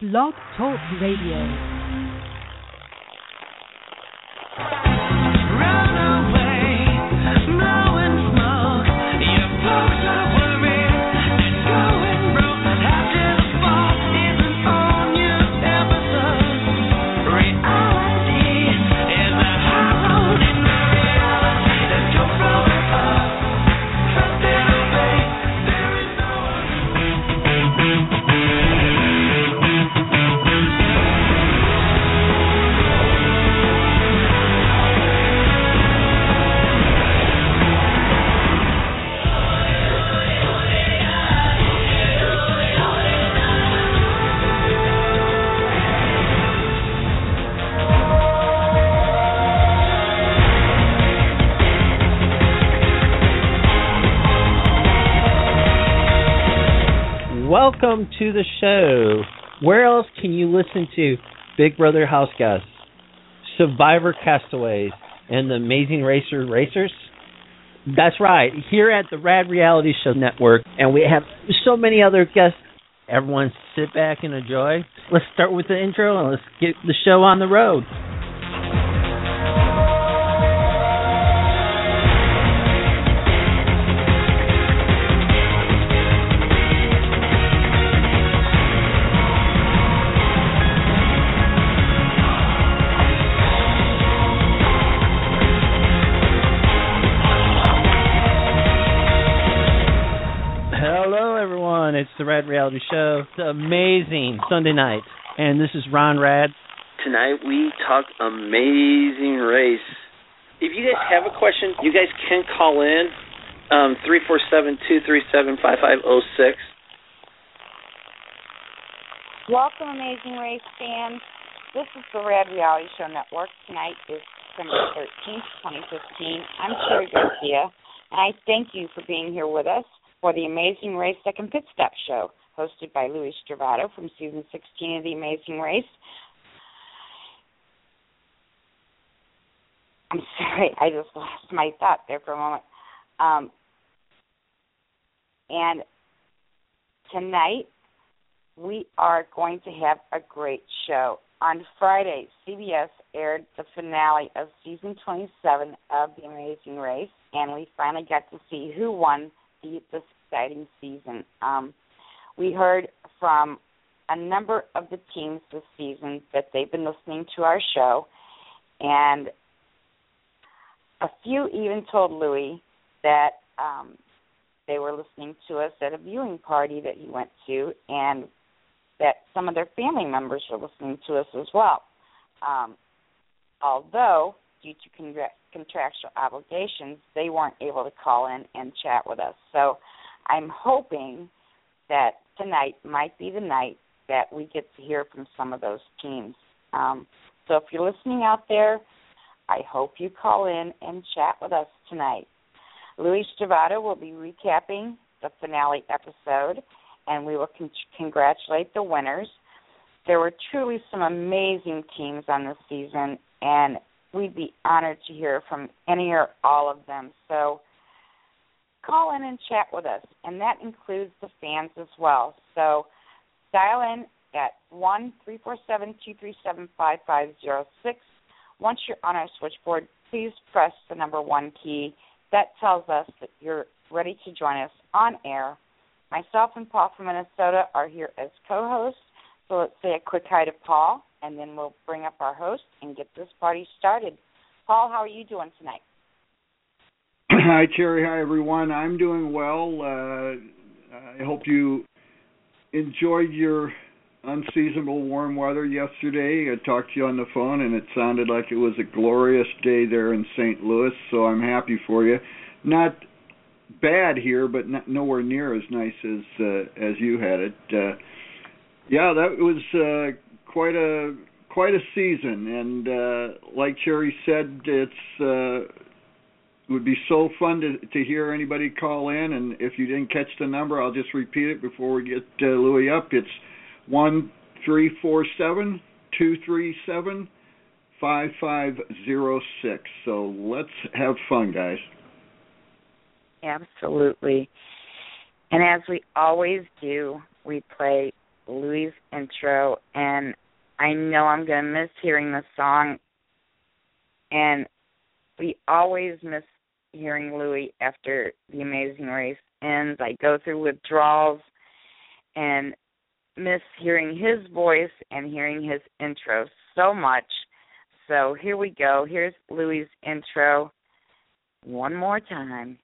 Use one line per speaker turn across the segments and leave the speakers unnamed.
Blog Talk Radio.
To the show. Where else can you listen to Big Brother House Guests, Survivor Castaways, and the Amazing Racer Racers? That's right, here at the Rad Reality Show Network, and we have so many other guests. Everyone sit back and enjoy. Let's start with the intro and let's get the show on the road. Rad Reality Show. It's amazing Sunday night. And this is Ron Rad.
Tonight we talk amazing race. If you guys have a question, you guys can call in um, 347-237-5506.
Welcome, Amazing Race fans. This is the Rad Reality Show Network. Tonight is December 13th, 2015. I'm Cherry Garcia, and I thank you for being here with us for the Amazing Race Second Pit Stop Show, hosted by Louie Stravato from season 16 of The Amazing Race. I'm sorry, I just lost my thought there for a moment. Um, and tonight, we are going to have a great show. On Friday, CBS aired the finale of season 27 of The Amazing Race, and we finally got to see who won this exciting season. Um, we heard from a number of the teams this season that they've been listening to our show, and a few even told Louie that um, they were listening to us at a viewing party that he went to, and that some of their family members were listening to us as well. Um, although, due to contra- contractual obligations, they weren't able to call in and chat with us. So I'm hoping that tonight might be the night that we get to hear from some of those teams. Um, so if you're listening out there, I hope you call in and chat with us tonight. Louie Stravato will be recapping the finale episode, and we will con- congratulate the winners. There were truly some amazing teams on this season, and we'd be honored to hear from any or all of them. So call in and chat with us, and that includes the fans as well. So dial in at one three four seven two three seven five five zero six. Once you're on our switchboard, please press the number one key. That tells us that you're ready to join us on air. Myself and Paul from Minnesota are here as co-hosts. So let's say a quick hi to Paul, and then we'll bring up our host and get this party started. Paul, how are you doing tonight?
Hi, Cherry. Hi, everyone. I'm doing well. Uh, I hope you enjoyed your unseasonable warm weather yesterday. I talked to you on the phone, and it sounded like it was a glorious day there in St. Louis. So I'm happy for you. Not bad here, but not, nowhere near as nice as uh, as you had it. Uh, yeah, that was uh, quite a quite a season, and uh, like Cherry said, it's. Uh, would be so fun to to hear anybody call in. And if you didn't catch the number, I'll just repeat it before we get uh, Louie up. It's one three four seven two three seven five five zero six. So let's have fun, guys.
Absolutely. And as we always do, we play Louie' intro, and I know I'm going to miss hearing the song. And we always miss hearing Louie after The Amazing Race ends. I go through withdrawals and miss hearing his voice and hearing his intro so much. So here we go. Here's Louie' intro one more time.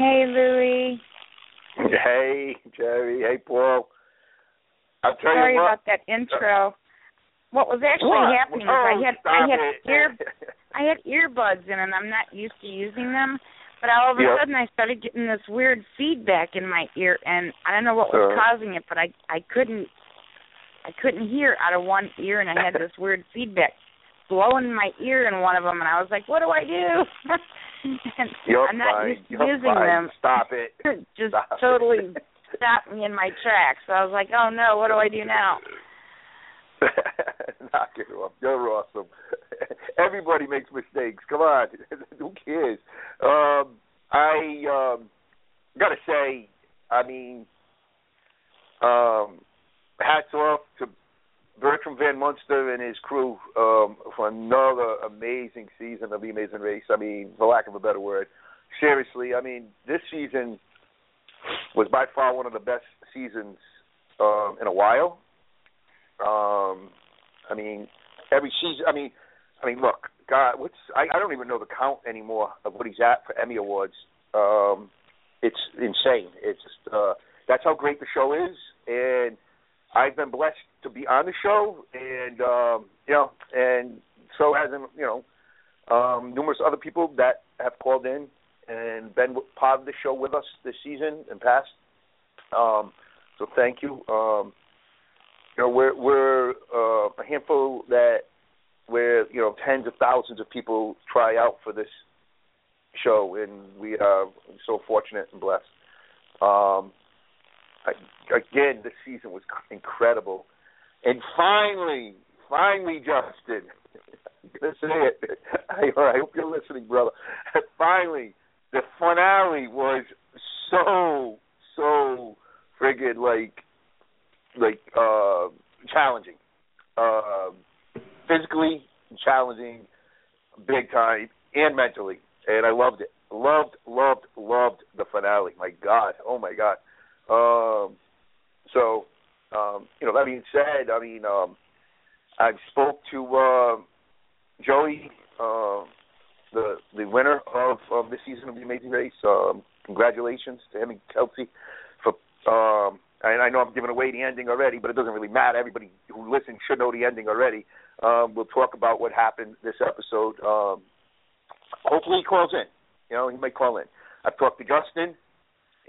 Hey,
Louie.
Hey, Cherry.
Hey, Paul. I'll tell
Sorry
you what.
about that intro. What was actually
What?
happening
oh,
is I had I had
it.
ear I had earbuds in and I'm not used to using them. But all of a
Yep.
sudden I started getting this weird feedback in my ear and I don't know what was
Uh.
causing it, but I I couldn't I couldn't hear out of one ear and I had this weird feedback blowing in my ear in one of them and I was like, What do I do?
You're
I'm not
fine.
used to
You're
using
fine.
them.
Stop it.
Just
Stop it.
totally stopped me in my tracks. So I was like, Oh no, what do I do now?
Knock it off. You're awesome. Everybody makes mistakes. Come on. Who cares? Um, I um, gotta say, I mean, um, hats off to Bertram Van Munster and his crew um, for another amazing season of The Amazing Race. I mean, for lack of a better word, seriously, I mean, this season was by far one of the best seasons um, in a while. Um, I mean, every season. I mean, I mean, look, God, what's I, I don't even know the count anymore of what he's at for Emmy awards. Um, it's insane. It's just uh, that's how great the show is, and I've been blessed to be on the show, and um, you know, and so has you know, um, numerous other people that have called in and been part of the show with us this season and past. Um, so thank you. Um, you know, we're we're uh, a handful that where you know tens of thousands of people try out for this show, and we are so fortunate and blessed. Um, again, this season was incredible, and finally, finally, Justin, I'm gonna say it. I, I hope you're listening, brother. finally, the finale was so so friggin' like like uh challenging. Uh physically challenging big time and mentally. And I loved it. Loved, loved, loved the finale. My God. Oh my God. Um so um, you know, that being said, I mean, um I spoke to uh Joey, uh, the the winner of, of this season of the Amazing Race. Um congratulations to him and Kelsey for um and I know I'm giving away the ending already, but it doesn't really matter. Everybody who listens should know the ending already. Um, we'll talk about what happened this episode. Um, hopefully he calls in. You know, he might call in. I've talked to Justin,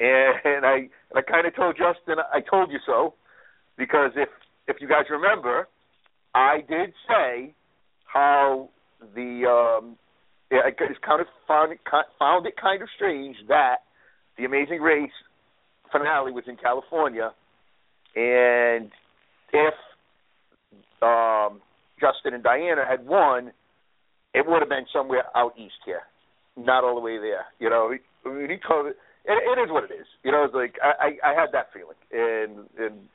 and I and I kind of told Justin I told you so, because if if you guys remember, I did say how the um, I just kind of found it found it kind of strange that the Amazing Race finale was in California, and if um, Justin and Diana had won, it would have been somewhere out east here, not all the way there. You know, I mean, he told it. It, is what it is. You know, it's like I, I, I had that feeling, and and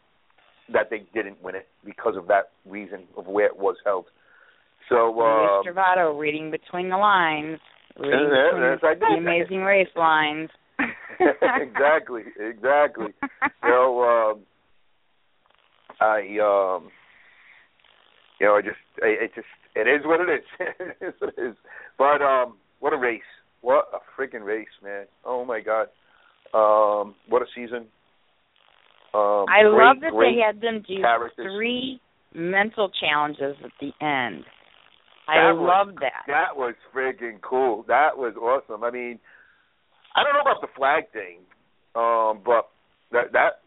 that they didn't win it because of that reason of where it was held. So um,
Louie Stravato reading between the lines, reading between
yes, I did.
the Amazing Race lines.
exactly, exactly. you know, um, I um, you know, I just, I, it just, it is what it is. it is what it is. But um, what a race! What a freaking race, man! Oh my god! Um, what a season! Um,
I
great,
love that they had them do
characters.
three mental challenges at the end.
That
I
was-
love that.
That was freaking cool. That was awesome. I mean, I don't know about the flag thing, um, but that that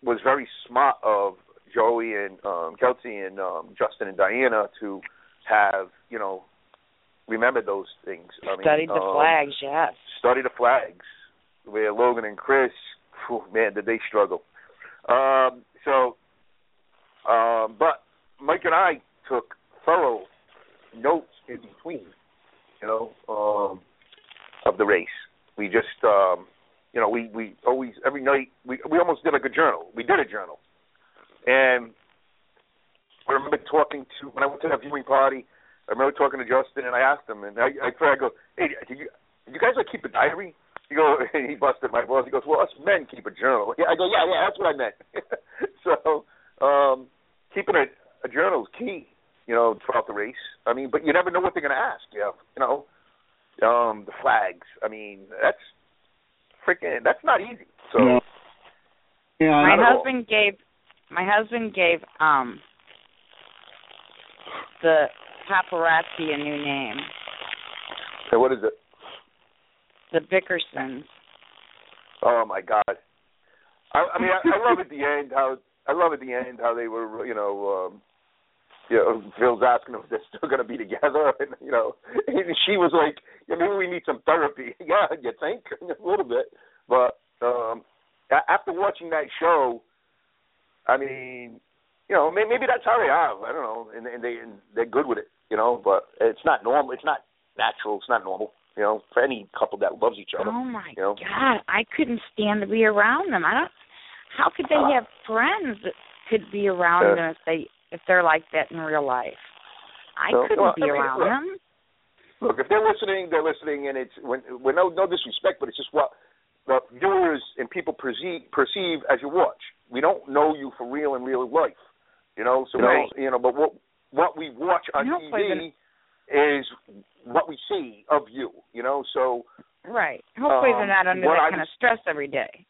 was very smart of Joey and um, Kelsey and um, Justin and Diana to have you know remember those things. I mean,
Studied the
um,
flags, yes.
Study the flags. Where Logan and Chris, phew, man, did they struggle. Um, so, um, but Mike and I took thorough notes in between, you know, um, of the race. We just, um, you know, we we always every night we we almost did like a journal. We did a journal, and I remember talking to when I went to that viewing party. I remember talking to Justin, and I asked him, and I I, I go, "Hey, did you did you guys like keep a diary?" He go, and he busted my balls. He goes, "Well, us men keep a journal." Yeah, I go, "Yeah, yeah, that's what I meant." so, um, keeping a, a journal is key, you know, throughout the race. I mean, but you never know what they're going to ask. You know, you know, um, the flags. I mean, that's freaking. That's not easy. So,
No. Yeah,
my
not all.
husband gave my husband gave um the paparazzi a new name.
so what is it?
The Bickersons.
Oh my God. I, I mean, I, I love at the end how I love at the end how they were, you know, um, you know, Phil's asking if they're still going to be together, and you know, and she was like, yeah, maybe we need some therapy. yeah, you think a little bit, but um, after watching that show, I mean, you know, maybe, maybe that's how they are. I don't know, and, and they and they're good with it, you know. But it's not normal. It's not natural. It's not normal, you know, for any couple that loves each other.
Oh my
you know?
god, I couldn't stand to be around them. I don't how could they
Uh,
have friends that could be around
uh,
them if they if they're like that in real life? I
No,
couldn't
well,
be
I mean,
around
look,
them.
Look, if they're listening, they're listening, and it's when, when no no disrespect, but it's just what the viewers and people perceive perceive as you watch. We don't know you for real in real life, you know. So
Right.
you know, but what what we watch on TV is what we see of you, you know. So
Right. Hopefully
Um,
they're not under that
I
kind of stress every day.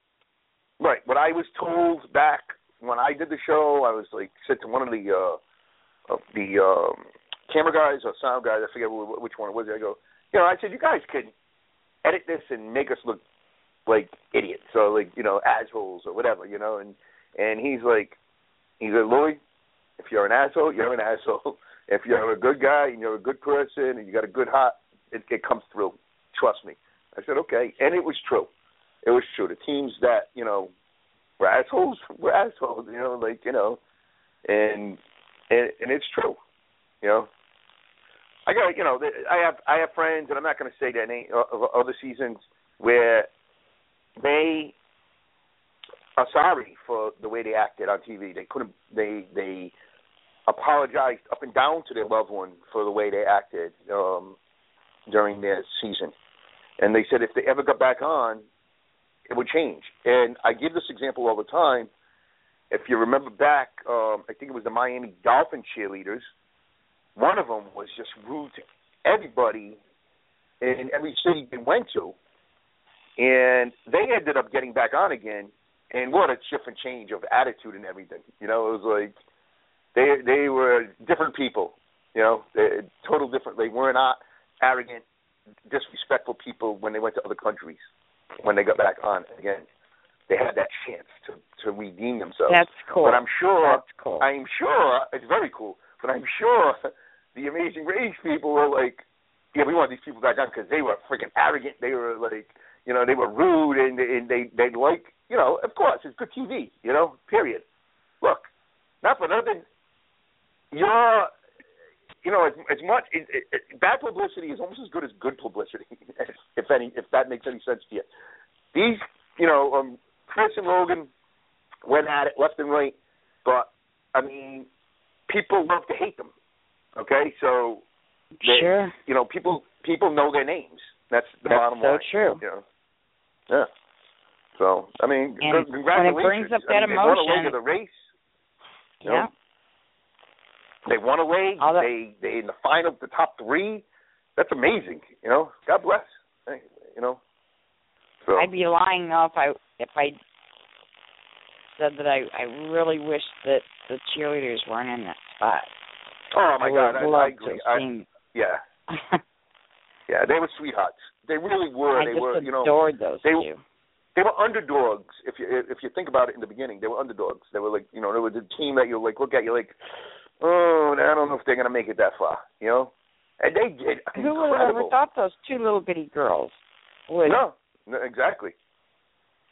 Right. What I was told back when I did the show, I was like said to one of the uh of the um camera guys or sound guys, I forget which one it was. I go, you know, I said you guys can edit this and make us look like idiots or like you know assholes or whatever, you know. And and he's like, he's like, if you're an asshole, you're an asshole. If you're a good guy and you're a good person and you got a good heart, it, it comes through. Trust me. I said, okay, and it was true. It was true. The teams that you know were assholes were assholes. You know, like you know, and and, and it's true. You know, I got you know I have I have friends, and I'm not going to say name of of other seasons where they are sorry for the way they acted on TV. They couldn't. They they apologized up and down to their loved one for the way they acted um, during their season, and they said if they ever got back on, it would change. And I give this example all the time. If you remember back, um, I think it was the Miami Dolphin cheerleaders. One of them was just rude to everybody in every city they went to, and they ended up getting back on again. And what a different change of attitude and everything. You know, it was like they they were different people. You know, they total different. They were not arrogant, disrespectful people when they went to other countries. When they got back on again, they had that chance to to redeem themselves.
That's cool.
But I'm sure,
That's cool.
I'm sure it's very cool. But I'm sure the Amazing Race people were like, yeah, we want these people back on because they were freaking arrogant. They were like, you know, they were rude and, and they they like, you know, of course it's good TV, you know. Period. Look, not for nothing. You're, you know, as as much it, it, bad publicity is almost as good as good publicity, if any, if that makes any sense to you. These, you know, um, Chris and Logan went at it left and right, but I mean, people love to hate them. Okay, so they,
sure.
you know, people people know their names. That's the
That's
bottom
so
line.
true.
You know? Yeah. So I mean,
And
c-
when it
congratulations.
brings up
I
that
mean, they won a leg of the race. You
Yeah.
know? They won a.
All
they they in the final, the top three. That's amazing. You know, God bless. You know. So
I'd be lying though if I if I said that I I really wish that the cheerleaders weren't in that spot.
oh my
I
God, I, I agree. I, yeah, yeah, they were sweethearts. They really were.
I
they
just
were. You know,
adored those
they-
two.
they were underdogs. If you if you think about it in the beginning, they were underdogs. They were like you know they were the team that you like look at you like, oh I don't know if they're gonna make it that far. You know, and they did.
Who would have ever thought those two little bitty girls would
No, no, exactly,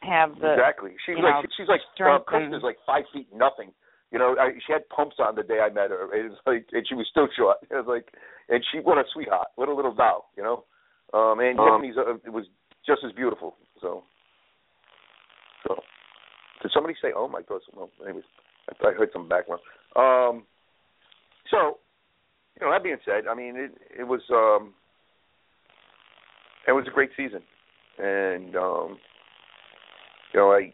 have the
exactly. She's like
know,
she's like uh,
strength
Krista's
and-
like five feet nothing. You know, I, she had pumps on the day I met her. It was like, and she was still short. It was like, and she what a sweetheart, what a little doll. You know, um, and
Um,
Tiffany's uh, it was just as beautiful. So, so did somebody say, "Oh my God"? Well, anyways, I, I heard some background. Um, so, you know, that being said, I mean, it it was um, it was a great season, and um, you know, I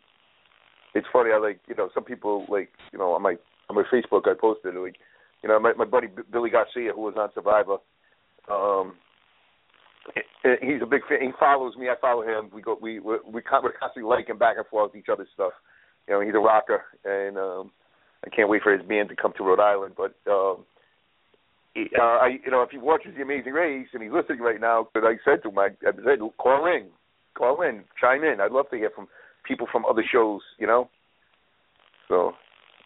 it's funny. I like you know some people like you know on my on my Facebook I posted like you know my my buddy Billy Garcia who was on Survivor. Um, he's a big fan. He follows me. I follow him. We go. We we we constantly liking back and forth each other's stuff. You know, he's a rocker, and um, I can't wait for his band to come to Rhode Island. But um, he, uh, I you know if he watches The Amazing Race and he's listening right now, but I said to him, I, I said call in, call in, chime in. I'd love to hear from people from other shows. You know. So.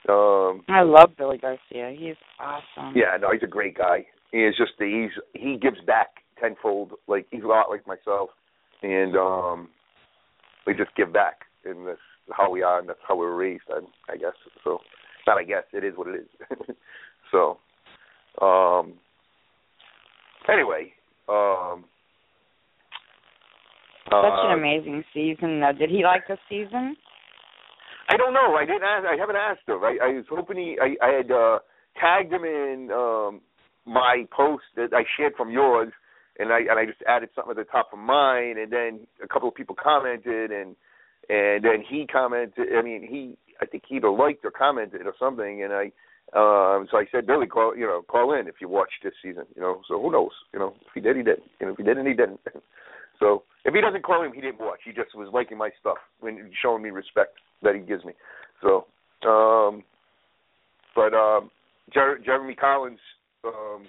Um,
I love Billy Garcia. He's awesome.
yeah, no, he's a great guy. He is just he's he gives back tenfold. Like he's a lot like myself, and um, we just give back, and that's how we are, and that's how we were raised. I, I guess so. Not I guess it is what it is. so, um, anyway, um,
Such
uh,
an amazing season. Though, did he like the season?
I don't know. I didn't. Ask, I haven't asked him. I, I was hoping he. I, I had uh, tagged him in um, my post that I shared from yours, and I and I just added something at the top of mine, and then a couple of people commented, and and then he commented. I mean, he. I think he either liked or commented or something, and I. Um, so I said, Billy, call you know, call in if you watched this season, you know. So who knows, you know? If he did, he did. You know, if he didn't, he didn't. so if he doesn't call him, he didn't watch. He just was liking my stuff when showing me respect that he gives me. So, um, but um, Jer- Jeremy Collins, um,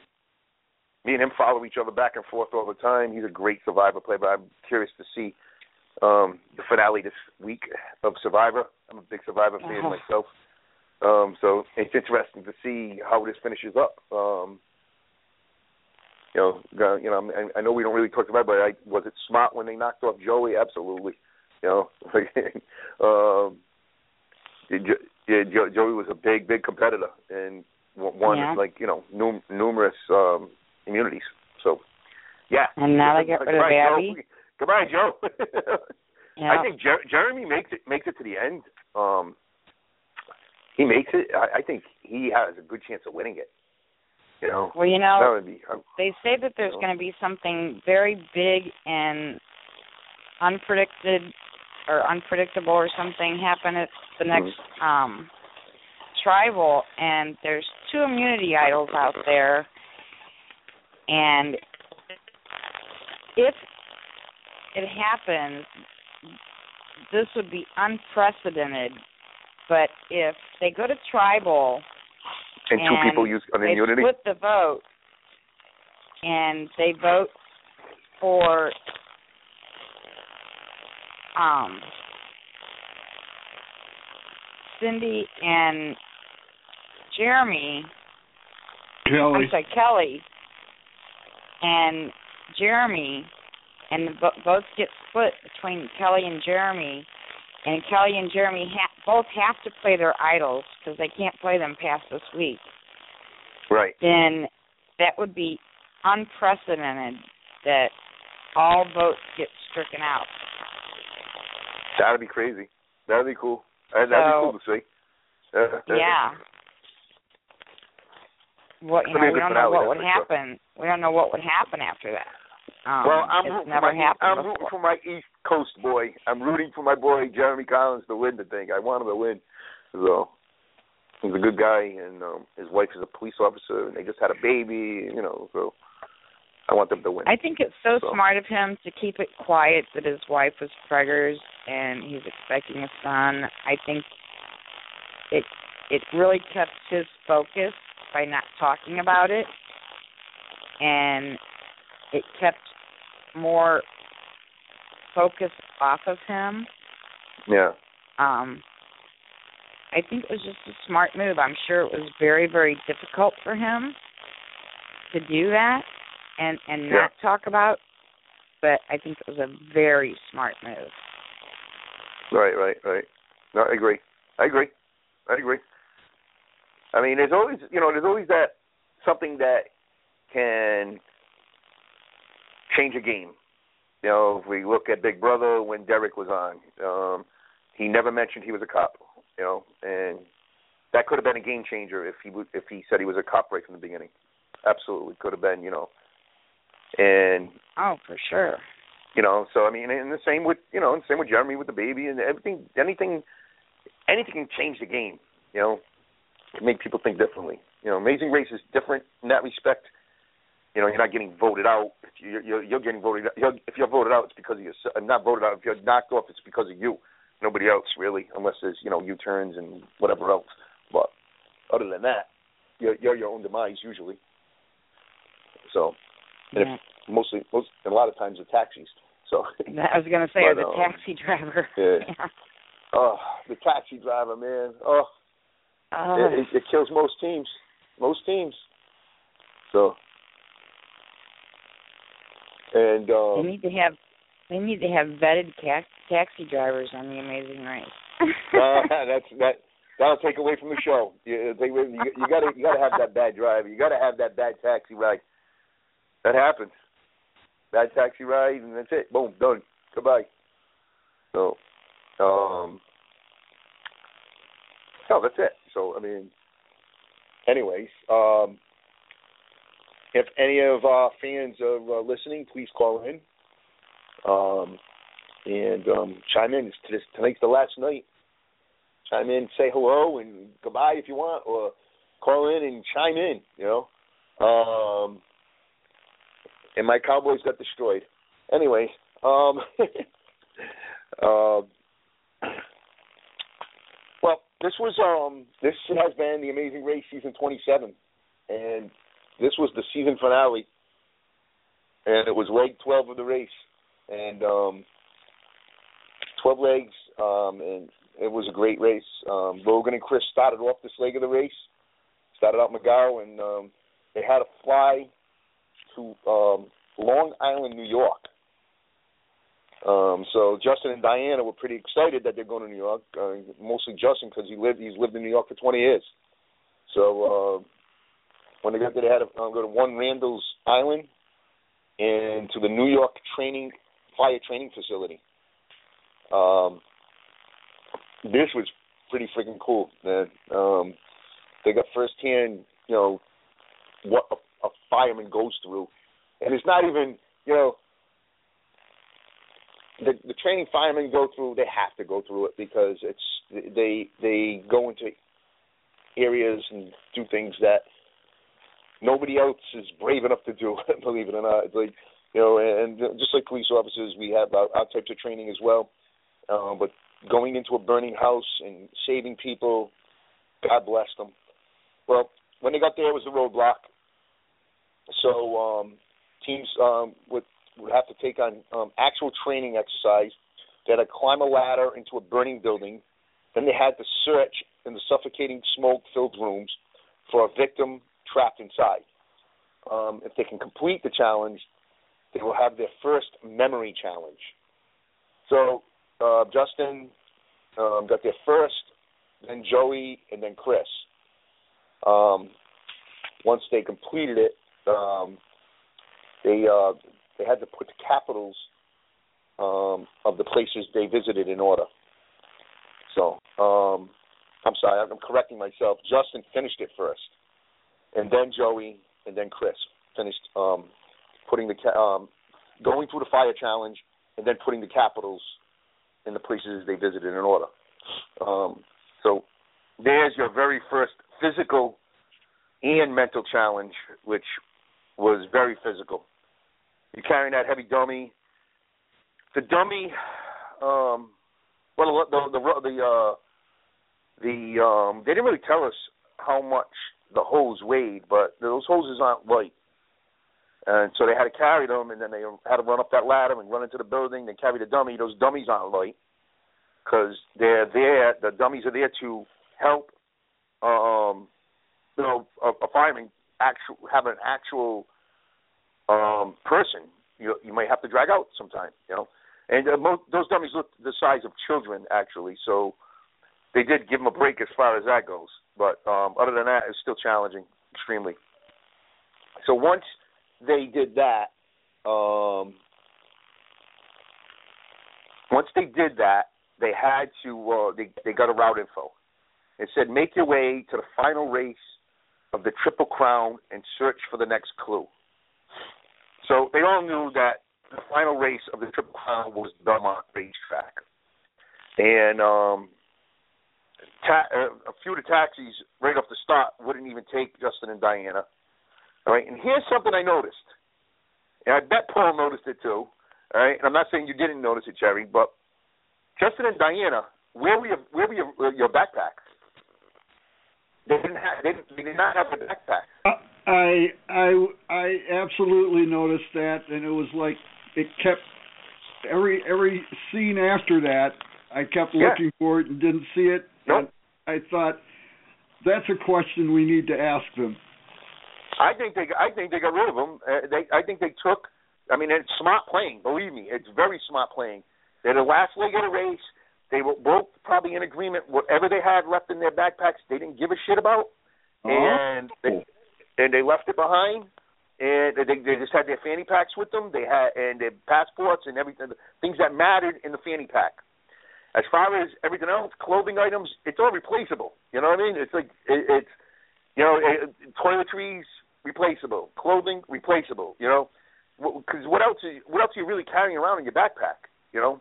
me and him follow each other back and forth all the time. He's a great Survivor player, but I'm curious to see um, the finale this week of Survivor. I'm a big Survivor fan
Oh.
myself, um, so it's interesting to see how this finishes up. Um, you know, you know, I, I know we don't really talk about, it, but I, was it smart when they knocked off Joey? Absolutely. You know, um, yeah, Joey was a big, big competitor and won
Yeah.
like you know num- numerous um, immunities. So, yeah.
And now they get rid of. Abby.
Goodbye, Joe.
Yeah.
I think Jer- Jeremy makes it makes it to the end. Um, he makes it. I, I think he has a good chance of winning it. You know,
well, you know,
be. uh,
they say that there's
So-
going to be something very big and unpredicted or unpredictable or something happen at the next um tribal and there's two immunity idols out there and if it happens this would be unprecedented but if they go to tribal
and two people use an
they
immunity.
split the vote and they vote for um Cindy and Jeremy
Kelly.
I'm sorry, Kelly and Jeremy and the vo- votes get split between Kelly and Jeremy and Kelly and Jeremy ha- both have to play their idols because they can't play them past this week
Right.
then that would be unprecedented that all votes get stricken out.
That'd be crazy. That'd be cool. That'd, that'd be cool to see.
yeah. What you know, we don't know what would happen. We don't know what would happen after that. Um,
well, I'm rooting for my I'm rooting for my East Coast boy. I'm rooting for my boy Jeremy Collins to win the thing. I want him to win. So he's a good guy, and um, his wife is a police officer, and they just had a baby. You know, so I want them to win.
I think it's so,
So.
smart of him to keep it quiet that his wife was preggers and he's expecting a son. I think it it really kept his focus by not talking about it, and it kept more focus off of him.
yeah.
Um, I think it was just a smart move. I'm sure it was very, very difficult for him to do that and and
Yeah.
not talk about, but I think it was a very smart move.
Right, right, right. No, I agree. I agree. I agree. I mean, there's always, you know, there's always that something that can change a game. You know, if we look at Big Brother when Derrick was on, um, he never mentioned he was a cop. You know, and that could have been a game changer if he would, if he said he was a cop right from the beginning. Absolutely, could have been. You know, and
Oh, for sure.
you know so i mean and the same with you know and same with jeremy with the baby and everything anything anything can change the game you know can make people think differently you know amazing race is different in that respect you know you're not getting voted out you're you're, you're getting voted out you're, if you're voted out it's because of yourself not voted out if you're knocked off it's because of you nobody else really unless there's you know u-turns and whatever else but other than that you're you're your own demise usually so and
Yeah.
if mostly most and a lot of times the taxis so
I was gonna say, or
But,
the
um,
taxi driver.
yeah. Oh, the taxi driver, man. Oh,
Uh,
it, it, it kills most teams. Most teams. So, and
they
um,
need to have they need to have vetted ca- taxi drivers on the Amazing Race.
uh, that's that. That'll take away from the show. You, take you, you gotta you gotta have that bad driver. You gotta have that bad taxi ride. That happens. Bad taxi ride, and that's it. Boom, done. Goodbye. So, um, no, that's it. So, I mean, anyways, um, if any of our fans are uh, listening, please call in um, and um, chime in. It's, tonight's the last night. Chime in, say hello, and goodbye if you want, or call in and chime in. You know, um, and my Cowboys got destroyed. Anyway, um, uh, well, this was um, this has been the Amazing Race season 27, and this was the season finale, and it was leg 12 of the race, and um, 12 legs, um, and it was a great race. Um, Logan and Chris started off this leg of the race, started out Magaro, and um, they had to fly to um, Long Island, New York. Um, so Justin and Diana were pretty excited that they're going to New York. Uh, mostly Justin because he lived he's lived in New York for 20 years. So uh, when they got there, they had to uh, go to one Randall's Island and to the New York training fire training facility. Um, this was pretty freaking cool. Man. Um, they got firsthand, you know, what a, a fireman goes through, and it's not even, you know, the the training firemen go through. They have to go through it because it's they they go into areas and do things that nobody else is brave enough to do. It, believe it or not, like you know, and just like police officers, we have our, our types of training as well. Um, but going into a burning house and saving people, God bless them. Well, when they got there, it was a roadblock. So um, teams um, would would have to take on um, actual training exercise. They had to climb a ladder into a burning building. Then they had to search in the suffocating smoke-filled rooms for a victim trapped inside. Um, if they can complete the challenge, they will have their first memory challenge. So uh, Justin um, got there first, then Joey, and then Chris. Um, once they completed it, um, they uh, they had to put the capitals um, of the places they visited in order. So um, I'm sorry, I'm correcting myself. Justin finished it first, and then Joey, and then Chris finished um, putting the ca- um, going through the fire challenge, and then putting the capitals in the places they visited in order. Um, so there's your very first physical and mental challenge, which was very physical. You're carrying that heavy dummy. The dummy, um, well, the the the uh, the um, they didn't really tell us how much the hose weighed, but those hoses aren't light. And so they had to carry them, and then they had to run up that ladder and run into the building. They carry the dummy. Those dummies aren't light because they're there. The dummies are there to help, um, you know, a, a fireman actual have an actual um, person. You you might have to drag out sometime, you know. And uh, most, those dummies look the size of children, actually. So they did give them a break as far as that goes. But um, other than that, it's still challenging, extremely. So once they did that, um, once they did that, they had to uh, they they got a route info. It said make your way to the final race of the Triple Crown and search for the next clue. So they all knew that the final race of the Triple Crown was Belmont Racetrack, and um, ta- uh, a few of the taxis right off the start wouldn't even take Justin and Diana. All right, and here's something I noticed, and I bet Paul noticed it too. All right, and I'm not saying you didn't notice it, Cherry, but Justin and Diana, where were your where were your, your backpacks? They didn't have they, didn't, they did not have a backpack.
Uh, I I I absolutely noticed that, and it was like it kept every every scene after that. I kept
Yeah.
looking for it and didn't see it.
Nope.
I thought that's a question we need to ask them.
I think they I think they got rid of them. Uh, they I think they took. I mean, it's smart playing. Believe me, it's very smart playing. They're the last leg of the race. They were both probably in agreement. Whatever they had left in their backpacks, they didn't give a shit about, and they and they left it behind. And they they just had their fanny packs with them. They had and their passports and everything, things that mattered in the fanny pack. As far as everything else, clothing items, it's all replaceable. You know what I mean? It's like it, it's you know, it, toiletries replaceable, clothing replaceable. You know, because what else? Are, what else are you really carrying around in your backpack? You know,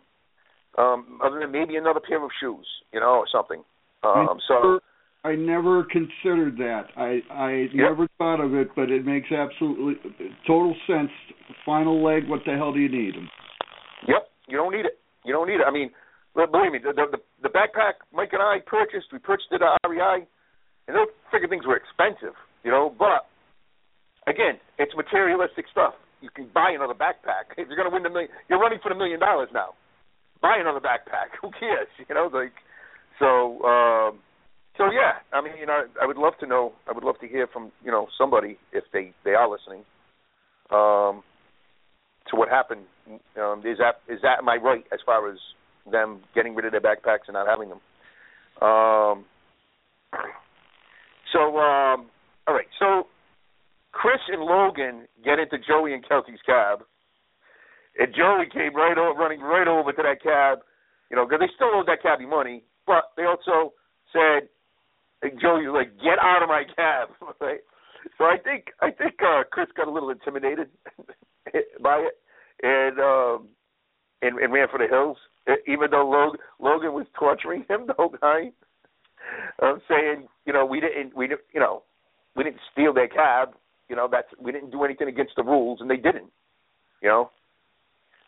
um, other than maybe another pair of shoes, you know, or something. Um, so
I never considered that. I I
Yep.
never thought of it, but it makes absolutely total sense. Final leg. What the hell do you need?
Yep, you don't need it. You don't need it. I mean, but believe me, the the, the backpack Mike and I purchased, we purchased it at REI, and those freaking things were expensive, you know. But again, it's materialistic stuff. You can buy another backpack if you're going to win the million. You're running for the million dollars now. Buy another backpack. Who cares? You know, like so. um so yeah, I mean, you know, I would love to know. I would love to hear from you know somebody if they they are listening. Um, to what happened. Um, is that is that am I right as far as them getting rid of their backpacks and not having them? Um, so um, all right, so Chris and Logan get into Joey and Kelsey's cab, and Joey came right over, running right over to that cab, you know, because they still owed that cabbie money, but they also said, and Joey was like, "Get out of my cab!" right? So I think I think uh, Chris got a little intimidated by it, and um, and, and ran for the hills. Even though Logan, was torturing him the whole time, um, saying, you know, we didn't, we didn't, you know, we didn't steal their cab. You know, that's we didn't do anything against the rules, and they didn't. You know,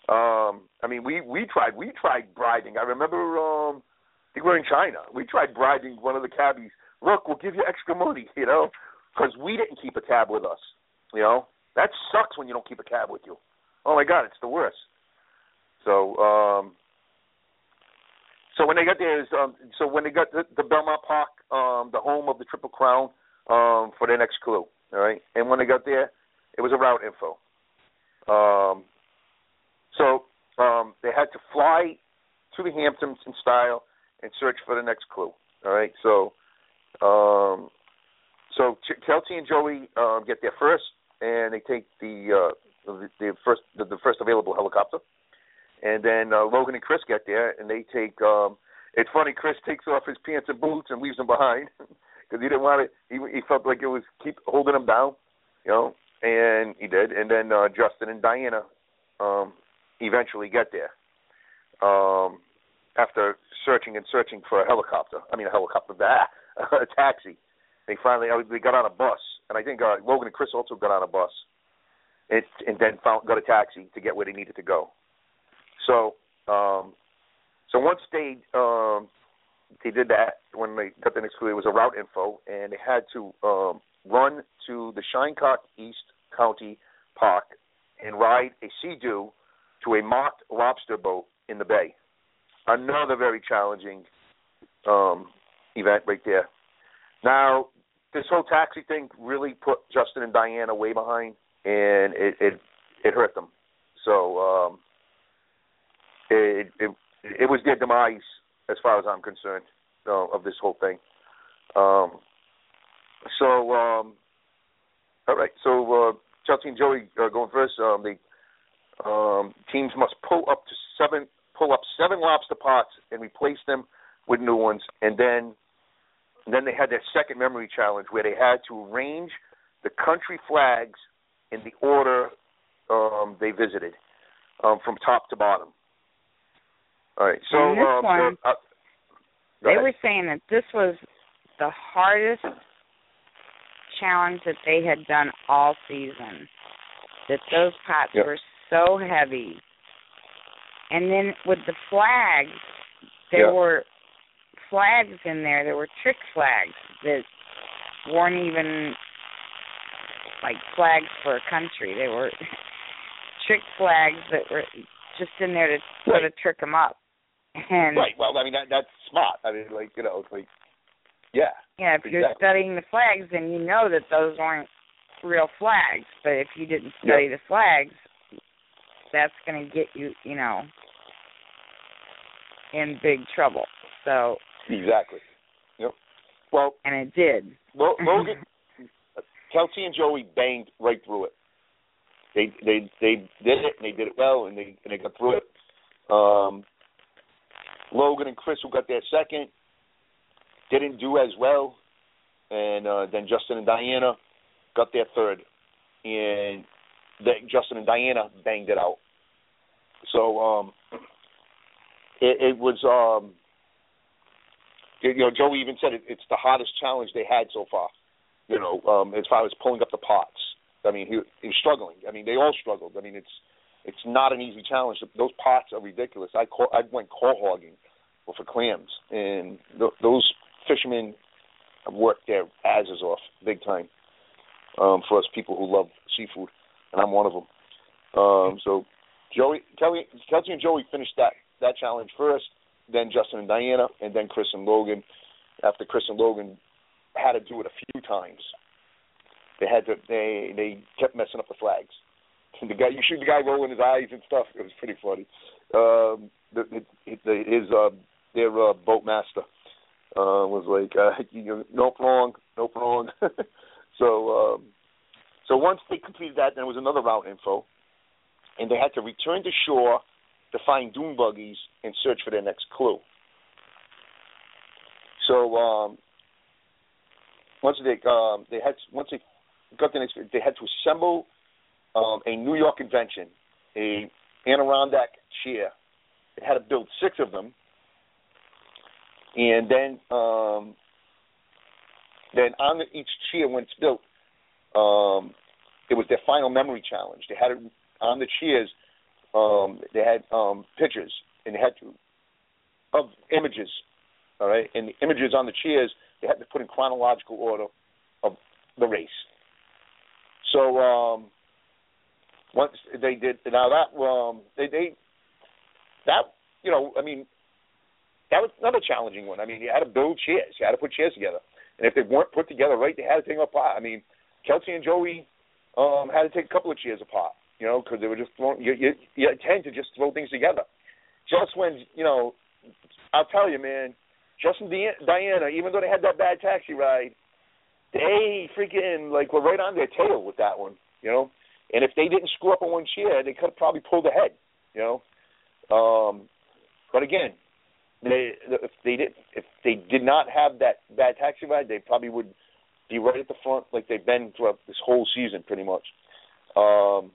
um, I mean, we we tried we tried bribing. I remember, um, I think we were in China. We tried bribing one of the cabbies. Look, we'll give you extra money. You know, because we didn't keep a cab with us. You know, that sucks when you don't keep a cab with you. Oh my God, it's the worst. So, um, so when they got there, is, um, so when they got the, the Belmont Park, um, the home of the Triple Crown, um, for their next clue. All right, and when they got there, it was a route info. Um, so um, they had to fly to the Hamptons in style and search for the next clue. All right, so um, so Ch- Kelsey and Joey um, get there first, and they take the uh, the, the first the, the first available helicopter, and then uh, Logan and Chris get there, and they take. Um, it's funny. Chris takes off his pants and boots and leaves them behind because he didn't want it. He he felt like it was keep holding him down, you know, and he did. And then uh, Justin and Diana um, eventually get there um, after searching and searching for a helicopter. I mean, a helicopter, bah, a taxi. They finally uh, they got on a bus, and I think uh, Logan and Chris also got on a bus, and, and then found got a taxi to get where they needed to go. So, um, so once they um, they did that, when they got the next clue, it was a route info, and they had to um, run to the Shinnecock East County Park and ride a sea-doo to a mocked lobster boat in the bay. Another very challenging um, event right there. Now, this whole taxi thing really put Justin and Diana way behind, and it it, it hurt them. So um, it, it it was their demise as far as I'm concerned uh, of this whole thing. Um, so um, all right, so uh, Kelsey and Joey uh, going first. Um, the um, teams must pull up to seven pull up seven lobster pots and replace them with new ones, and then and then they had their second memory challenge where they had to arrange the country flags in the order um, they visited, um, from top to bottom. All right, so
And this
um,
one,
uh,
they
ahead.
were saying that this was the hardest challenge that they had done all season. That those pots
Yep.
were so heavy. And then with the flags, there
Yeah.
were flags in there. There were trick flags that weren't even like flags for a country. They were trick flags that were just in there to sort of trick them up. And
Right. Well, I mean that that's smart. I mean, like you know, it's like yeah,
Yeah, if you're studying the flags, then you know that those aren't real flags. But if you didn't study the flags, that's going to get you, you know, in big trouble. So,
exactly. Yep. Well,
and it did.
Lo- Logan, Kelsey and Joey banged right through it. They they they did it and they did it well and they and they got through it. Um, Logan and Chris, who got their second, didn't do as well, and uh, then Justin and Diana got their third, and then Justin and Diana banged it out. So um, it, it was um, you know Joey even said it, it's the hardest challenge they had so far. You know, um, as far as pulling up the pots. I mean, he, he was struggling. I mean, they all struggled. I mean, it's it's not an easy challenge. Those pots are ridiculous. I call, I went quahogging for clams, and th- those fishermen have worked their asses off big time um, for us people who love seafood, and I'm one of them. Um, so Joey, Kelly, Kelsey, and Joey finished that that challenge first. Then Justin and Diana, and then Chris and Logan. After Chris and Logan had to do it a few times, they had to they they kept messing up the flags. The guy, you see the guy rolling his eyes and stuff. It was pretty funny. Um, the, the, his uh, their uh, boat master uh, was like, uh, you know, nope, wrong, nope, wrong. so um, so once they completed that, there was another route info, and they had to return to shore to find dune buggies and search for their next clue. So um, once they um, they had once they got the next, they had to assemble um, a New York invention, a Adirondack chair. They had to build six of them, and then um, then on the, each chair when it's built, um, it was their final memory challenge. They had it on the chairs. Um, they had um, pictures and they had to of images. All right, and the images on the chairs they had to put in chronological order of the race. So um, once they did now that um, they they that you know I mean that was another challenging one. I mean you had to build chairs, you had to put chairs together, and if they weren't put together right, they had to take them apart. I mean Kelsey and Joey um, had to take a couple of chairs apart, you know, because they were just throwing. You, you you tend to just throw things together. Just when you know, I'll tell you, man. Justin Di- Diana, even though they had that bad taxi ride, they freaking like were right on their tail with that one, you know. And if they didn't screw up on one chair, they could have probably pulled ahead, you know. Um, but again, they if they did if they did not have that bad taxi ride, they probably would be right at the front like they've been throughout this whole season, pretty much. Um,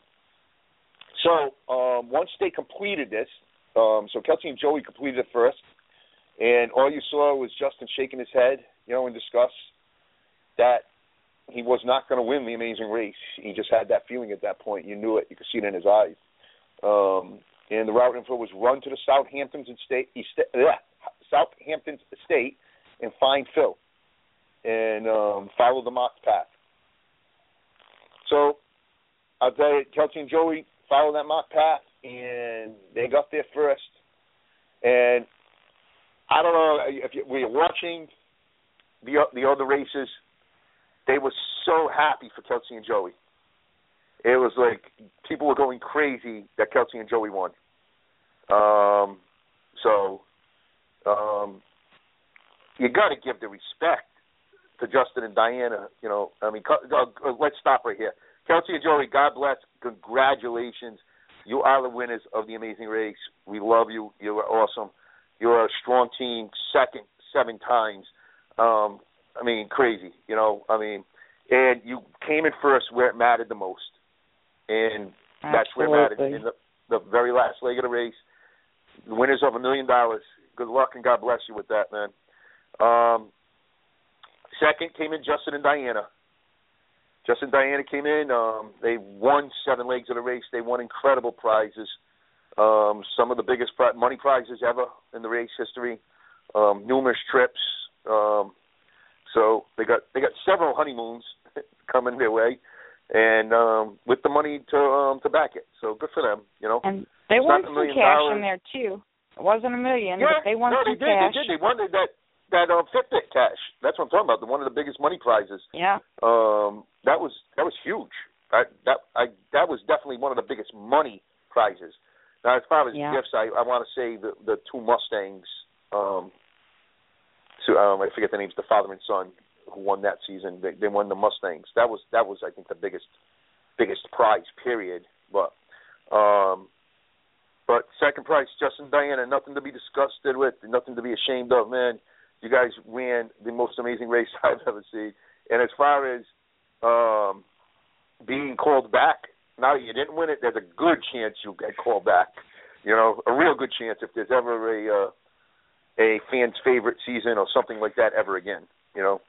so um, once they completed this, um, so Kelsey and Joey completed it first, and all you saw was Justin shaking his head, you know, in disgust that he was not going to win the Amazing Race. He just had that feeling at that point. You knew it. You could see it in his eyes. Um, and the route info was run to the Southampton's estate, yeah, Southampton's estate, and find Phil, and um, follow the mock path. So I'll tell you, Kelsey and Joey follow that mock path, and they got there first. And I don't know if you, were you watching the the other races. They were so happy for Kelsey and Joey. It was like people were going crazy that Kelsey and Joey won. Um, so um, you got to give the respect to Justin and Diana. You know, I mean, uh, let's stop right here. Kelsey and Joey, God bless. Congratulations. You are the winners of the Amazing Race. We love you. You are awesome. You're a strong team. Second, seven times. Um, I mean, crazy. You know, I mean, and you came in first where it mattered the most, and that's where it mattered in the, the very last leg of the race. The winners of a million dollars. Good luck and God bless you with that, man. Um, second came in Justin and Diana. Justin and Diana came in. Um, they won seven legs of the race. They won incredible prizes. Um, some of the biggest pri- money prizes ever in the race history. Um, numerous trips. Um, so they got they got several honeymoons coming their way, and um, with the money to um, to back it. So good for them. You know.
And they
It's
won some cash
dollars.
in there too. It wasn't a million,
Yeah,
but they won
no,
some
they did.
cash.
They did. They won that that um, Fitbit cash. That's what I'm talking about. The one of the biggest money prizes.
Yeah.
Um, that was that was huge. That that I that was definitely one of the biggest money prizes. Now, as far as
Yeah.
gifts, I I want to say the the two Mustangs. Um, so um, I forget the names. The father and son who won that season. They they won the Mustangs. That was that was I think the biggest biggest prize. Period. But um, but second prize, Justin Diana, nothing to be disgusted with, nothing to be ashamed of, man. You guys ran the most amazing race I've ever seen. And as far as um being called back, now you didn't win it, there's a good chance you'll get called back. You know, a real good chance if there's ever a uh, a fan's favorite season or something like that ever again. You know,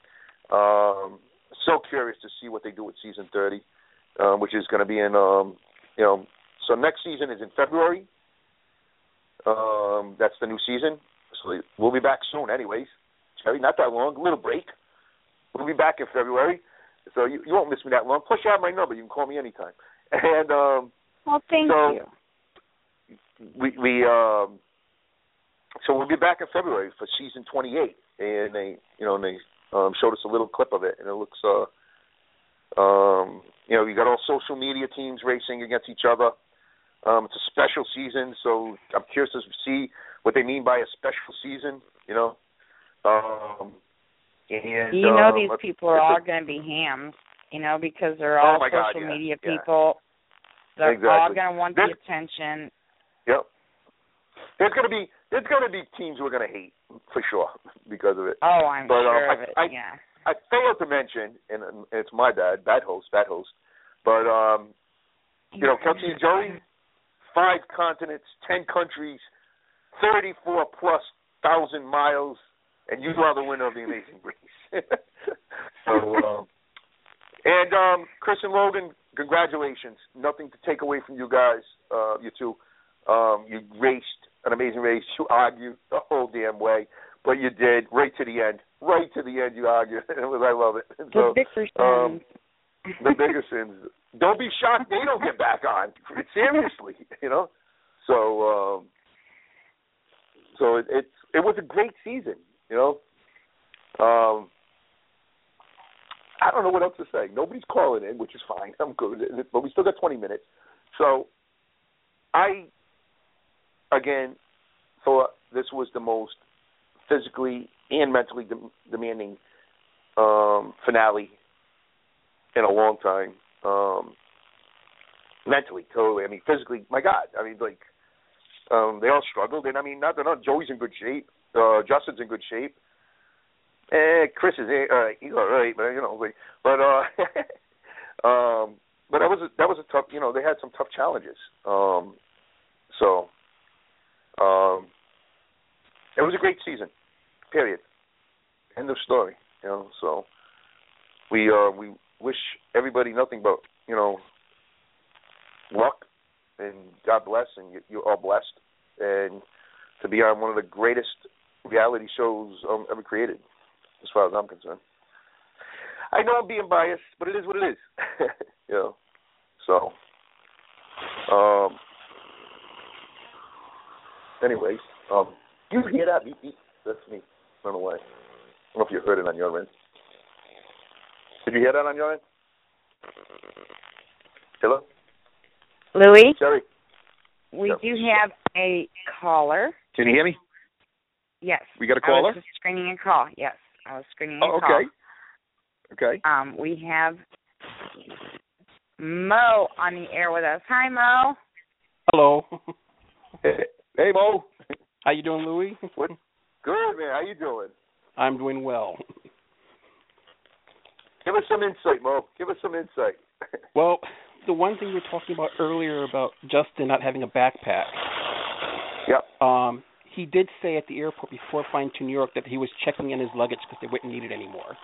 um, so curious to see what they do with season 30, um, which is going to be in um, you know. So next season is in February. Um, that's the new season. So we'll be back soon, anyways. Cherry, not that long, a little break. We'll be back in February, so you, you won't miss me that long. Plus, you have my number. You can call me anytime. And um,
Well, thank
So-
you.
we we um, so we'll be back in February for season 28, and they you know and they um, showed us a little clip of it, and it looks uh um you know you got all social media teams racing against each other. Um, it's a special season, so I'm curious to see what they mean by a special season. You know, um, and
You know
um,
these people are all going to be hams, you know, because they're
Oh
all
God,
social
yeah,
media
yeah.
people. They're all going to want the attention.
Yep. There's gonna be there's gonna be teams we're gonna hate for sure because of it.
Oh, I'm
But, um,
sure
I-
of it.
I-
yeah.
I failed to mention, and um, it's my bad, bad host, bad host. But um, you know, Kelsey and Joey, five continents, ten countries, thirty-four plus thousand miles, and you are the winner of the Amazing Race. so, um, and um, Chris and Logan, congratulations! Nothing to take away from you guys, uh, you two. Um, you raced an amazing race. You argued the whole damn way, but you did right to the end. Right to the end, you argued. It was, I love it. And
The
so, um, the Dickersons. Don't be shocked they don't get back on. Seriously, you know. So, um, so it, it's it was a great season, you know. Um, I don't know what else to say. Nobody's calling in, which is fine. I'm good, but we still got 20 minutes. So, I again thought this was the most physically and mentally dem- demanding um, finale in a long time. Um, mentally, totally. I mean, physically, my God. I mean, like um, they all struggled, and I mean, not that not Joey's in good shape. Uh, Justin's in good shape. Eh, Chris is uh, he's all right, but you know, like, but uh, um, but that was a, that was a tough. You know, they had some tough challenges. Um, so, um, it was a great season. Period. End of story. You know, so we uh we wish everybody nothing but you know luck and God bless and you're all blessed and to be on one of the greatest reality shows um, ever created, as far as I'm concerned. I know I'm being biased, but it is what it is. you know. So um anyways, um you hear that beep beep? That's me. I don't know why. I don't know if you heard it on your end. Did you hear that on your end? Hello?
Louie,
Cherry?
we
Yep.
do have a caller.
Can you hear me?
Yes.
We got a caller?
I was just screening a call. Yes, I was screening a
Oh,
call.
okay. Okay.
Um, we have Mo on the air with us. Hi, Mo.
Hello.
Hey, Mo.
How you doing, Louie?
What? Good man. How you doing?
I'm doing well.
Give us some insight, Mo. Give us some insight.
Well, the one thing you were talking about earlier about Justin not having a backpack.
Yep.
Um, he did say at the airport before flying to New York that he was checking in his luggage because they wouldn't need it anymore.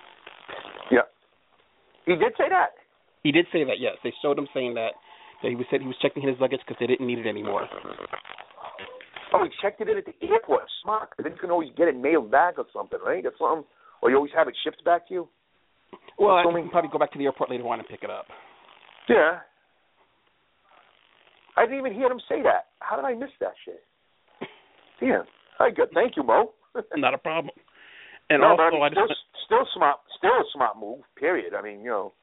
Yep. He did say that.
He did say that. Yes, they showed him saying that. That he was said he was checking in his luggage because they didn't need it anymore.
Oh, he checked it in at the airport. Smart. Then you can always get it mailed back or something, right? That's something. Or you always have it shipped back to you.
Well, I can probably go back to the airport later on and pick it up.
Yeah. I didn't even hear him say that. How did I miss that shit? Damn. I good. Thank you, Mo.
Not a problem. And
no,
also,
I mean,
I
still,
just
still smart, still a smart move. Period. I mean, you know.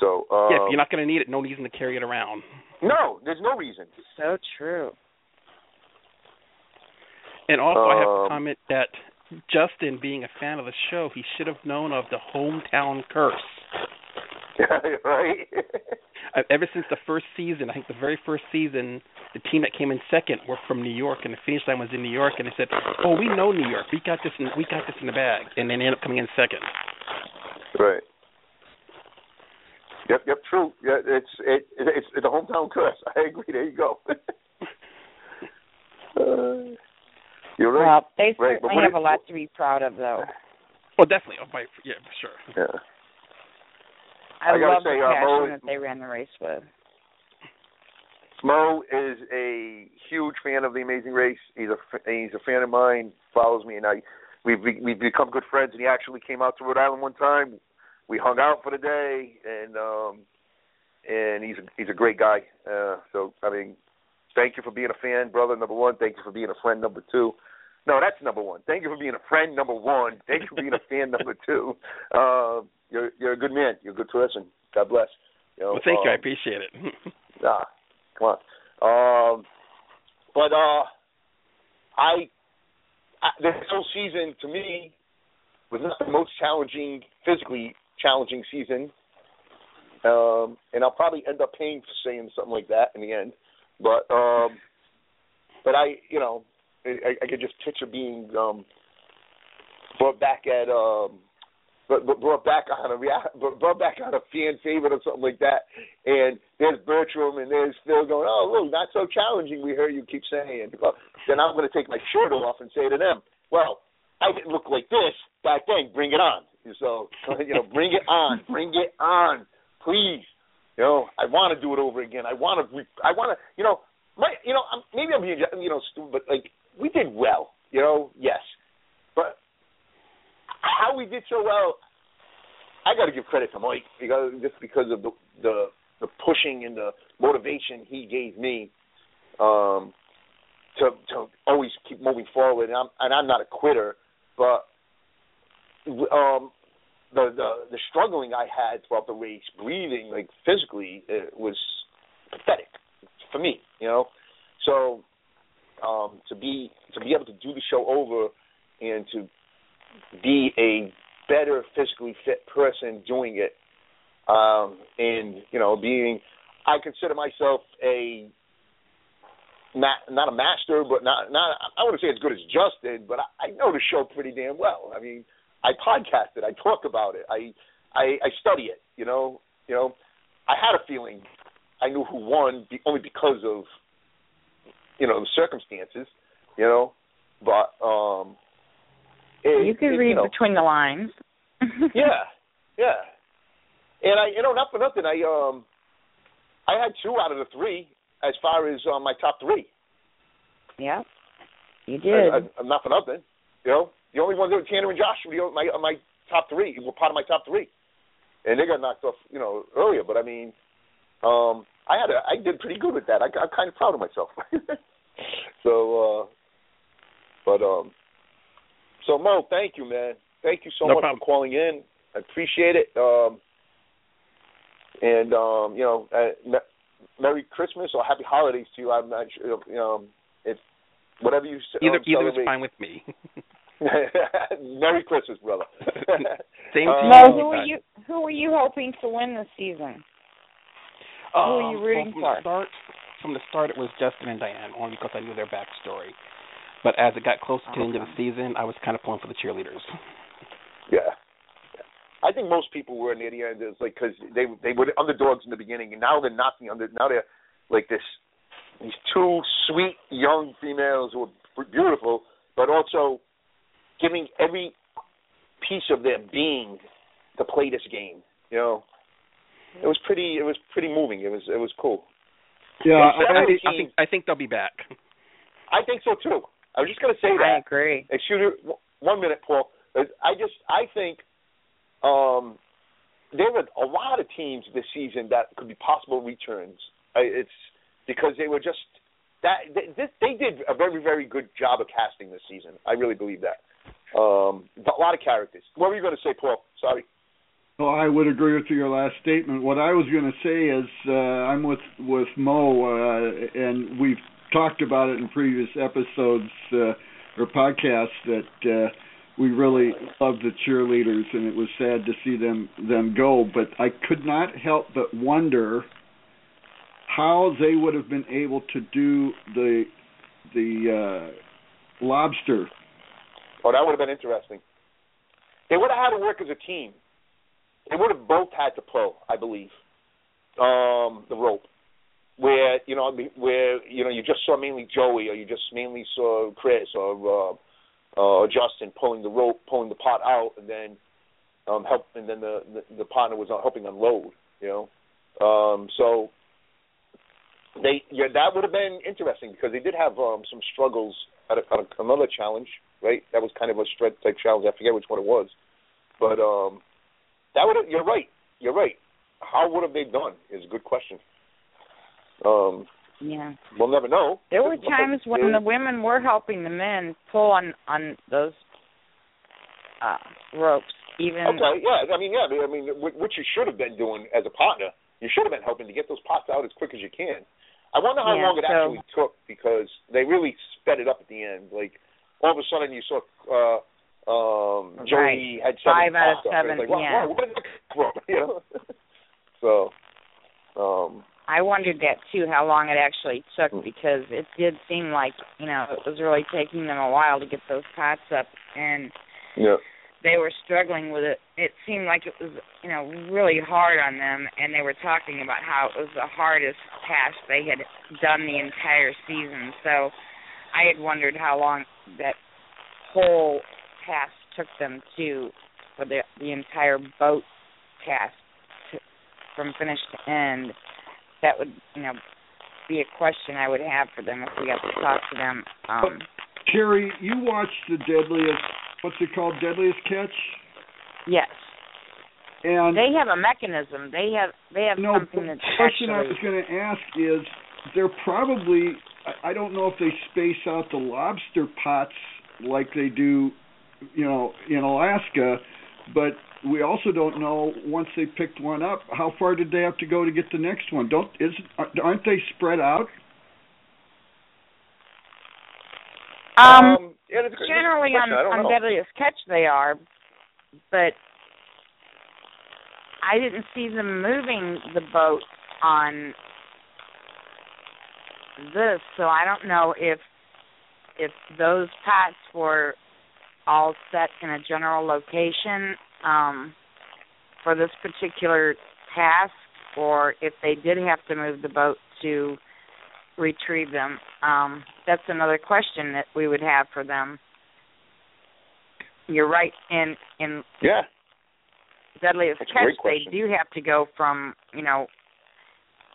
So. Uh,
yeah, if you're not going to need it, no reason to carry it around.
No, there's no reason.
So true.
And also, I have
Um,
to comment that Justin, being a fan of the show, he should have known of the hometown curse.
right.
Uh, Ever since the first season, I think the very first season, the team that came in second were from New York, and the finish line was in New York. And they said, "Oh, we know New York. We got this. In, we got this in the bag." And then they ended up coming in second.
Right. Yep. Yep. True. Yeah. It's it, it's it's a hometown curse. I agree. There you go. Uh, you're right.
Well, they
Right,
certainly
what
have
it-
a lot to be proud of, though.
Well, definitely. Oh, my, yeah, for sure.
Yeah.
I,
I gotta
love
say,
the
uh,
passion
Mo-
that they ran the race with.
Mo is a huge fan of the Amazing Race. He's a he's a fan of mine. Follows me, and I we've be- we've become good friends. And he actually came out to Rhode Island one time. We hung out for the day, and um and he's a, he's a great guy. Uh, so I mean, thank you for being a fan, brother. Number one, thank you for being a friend. Number two, no, that's number one. Thank you for being a friend. Number one, thank you for being a fan. Number two, uh, you're you're a good man. You're a good person. God bless. You know,
Well, thank you. I
um,
appreciate it.
Ah, come on. Um, but uh, I, I this whole season to me was not the most challenging, physically challenging season. Um, and I'll probably end up paying for saying something like that in the end. But um, but I, you know, I, I could just picture being um, brought back at um, brought back on a brought back on a fan favorite or something like that. And there's Bertram and there's Phil going, oh look, not so challenging. We heard you keep saying. Well, then I'm going to take my shirt off and say to them, well, I didn't look like this back then. Bring it on. So you know, bring it on, bring it on, please. You know, I want to do it over again. I want to. I want to. You know, my. You know, I'm, maybe I'm being you know stupid, but like we did well. You know, yes, but how we did so well, I got to give credit to Mike because just because of the the the pushing and the motivation he gave me um, to to always keep moving forward. And I'm and I'm not a quitter, but um, the the the struggling I had throughout the race, breathing like physically, it was pathetic for me. You know, so um, to be to be able to do the show over and to be a better physically fit person doing it um and you know being i consider myself a not not a master, but not not I wouldn't say as good as Justin, but I, I know the show pretty damn well. I mean, I podcast it, I talk about it, I I, I study it. You know, you know, I had a feeling I knew who won be, only because of you know the circumstances. You know, but um, it,
you could
it,
read
you know,
between the lines.
yeah, yeah. And I, you know, not for nothing, I um, I had two out of the three as far as um, my top three.
Yeah, you did.
I, I, not for nothing, you know. The only ones that were Tanner and Josh were the, my my top three. Were part of my top three, and they got knocked off, you know, earlier. But I mean, um, I had a, I did pretty good with that. I, I'm kind of proud of myself. so, uh, but um, so Mo, thank you, man. Thank you so
No
much
problem.
for calling in. I appreciate it. Um, and um, you know, uh, me- Merry Christmas or Happy Holidays to you. I'm not sure. You know, if whatever you s-
Either
um,
either is fine with me.
Merry Christmas, brother.
Same to you.
Mo, who are you? Who are you hoping to win this season? Who are you
Um,
rooting
well,
for?
from The start, from the start, it was Justin and Diane, only because I knew their backstory. But as it got closer to the end of the season, I was kind of pulling for the cheerleaders.
Yeah. I think most people were near the end. It's like because they they were the underdogs in the beginning, and now they're not the under. Now they're like this. These two sweet young females who are beautiful, but also giving every piece of their being to play this game. You know, it was pretty. It was pretty moving. It was it was cool.
Yeah, I,
seven
I think, I think I think they'll be back.
I think so too. I was just going to say
I
that.
agree.
Excuse me, one minute, Paul. I just I think um, there were a lot of teams this season that could be possible returns. It's because they were just that they, this, they did a very very good job of casting this season. I really believe that. Um, a lot of characters. What were you going to say, Paul? Sorry.
Well, I would agree with your last statement. What I was going to say is uh, I'm with with Mo, uh, and we've talked about it in previous episodes uh, or podcasts that uh, we really loved the cheerleaders, and it was sad to see them them go. But I could not help but wonder how they would have been able to do the the uh, lobster.
Oh, that would have been interesting. They would have had to work as a team. They would have both had to pull, I believe, um, the rope. Where you know, where you know, you just saw mainly Joey, or you just mainly saw Chris or uh, uh, Justin pulling the rope, pulling the pot out, and then um, help, and then the, the the partner was helping unload. You know, um, so they yeah, that would have been interesting because they did have um, some struggles at, a, at another challenge, right? That was kind of a strength type challenge. I forget which one it was, but um, that would you're right. You're right. How would have they done? Is a good question. Um,
Yeah.
we'll never know.
There were times when
they-
the women were helping the men pull on on those uh ropes. Even
Okay, yeah. I mean, yeah. I mean, wh- what you should have been doing as a partner, you should have been helping to get those pots out as quick as you can. I wonder how
Yeah,
long it
so-
actually took because they really sped it up at the end. Like all of a sudden, you saw uh, um, Joey had seven
Five out of
pots up. and
seven,
like, wow,
yeah.
wow, where did that come from? You know. so, um,
I wondered that too, how long it actually took
Mm.
because it did seem like you know it was really taking them a while to get those pots up, and
yeah.
they were struggling with it. It seemed like it was you know really hard on them, and they were talking about how it was the hardest task they had done the entire season. So I had wondered how long that whole task took them to for the the entire boat task to, from finish to end. That would you know be a question I would have for them if we got to talk to them. Um,
Cherry, you watched the deadliest. What's it called? Deadliest catch.
yes,
And
they have a mechanism. They have they have
no,
something
the
that's
question I was going to ask is, they're probably. I- I don't know if they space out the lobster pots like they do, you know, in Alaska, but we also don't know once they picked one up how far did they have to go to get the next one. Don't is aren't they spread out?
um,
yeah, that's a good-
generally
good
on
question. I don't
on
know.
Deadliest Catch they are, but I didn't see them moving the boat on this, so I don't know if if those pots were all set in a general location um, for this particular task, or if they did have to move the boat to retrieve them. Um, that's another question that we would have for them. You're right. In in
Yeah. That's
Catch, they do have to go from you know,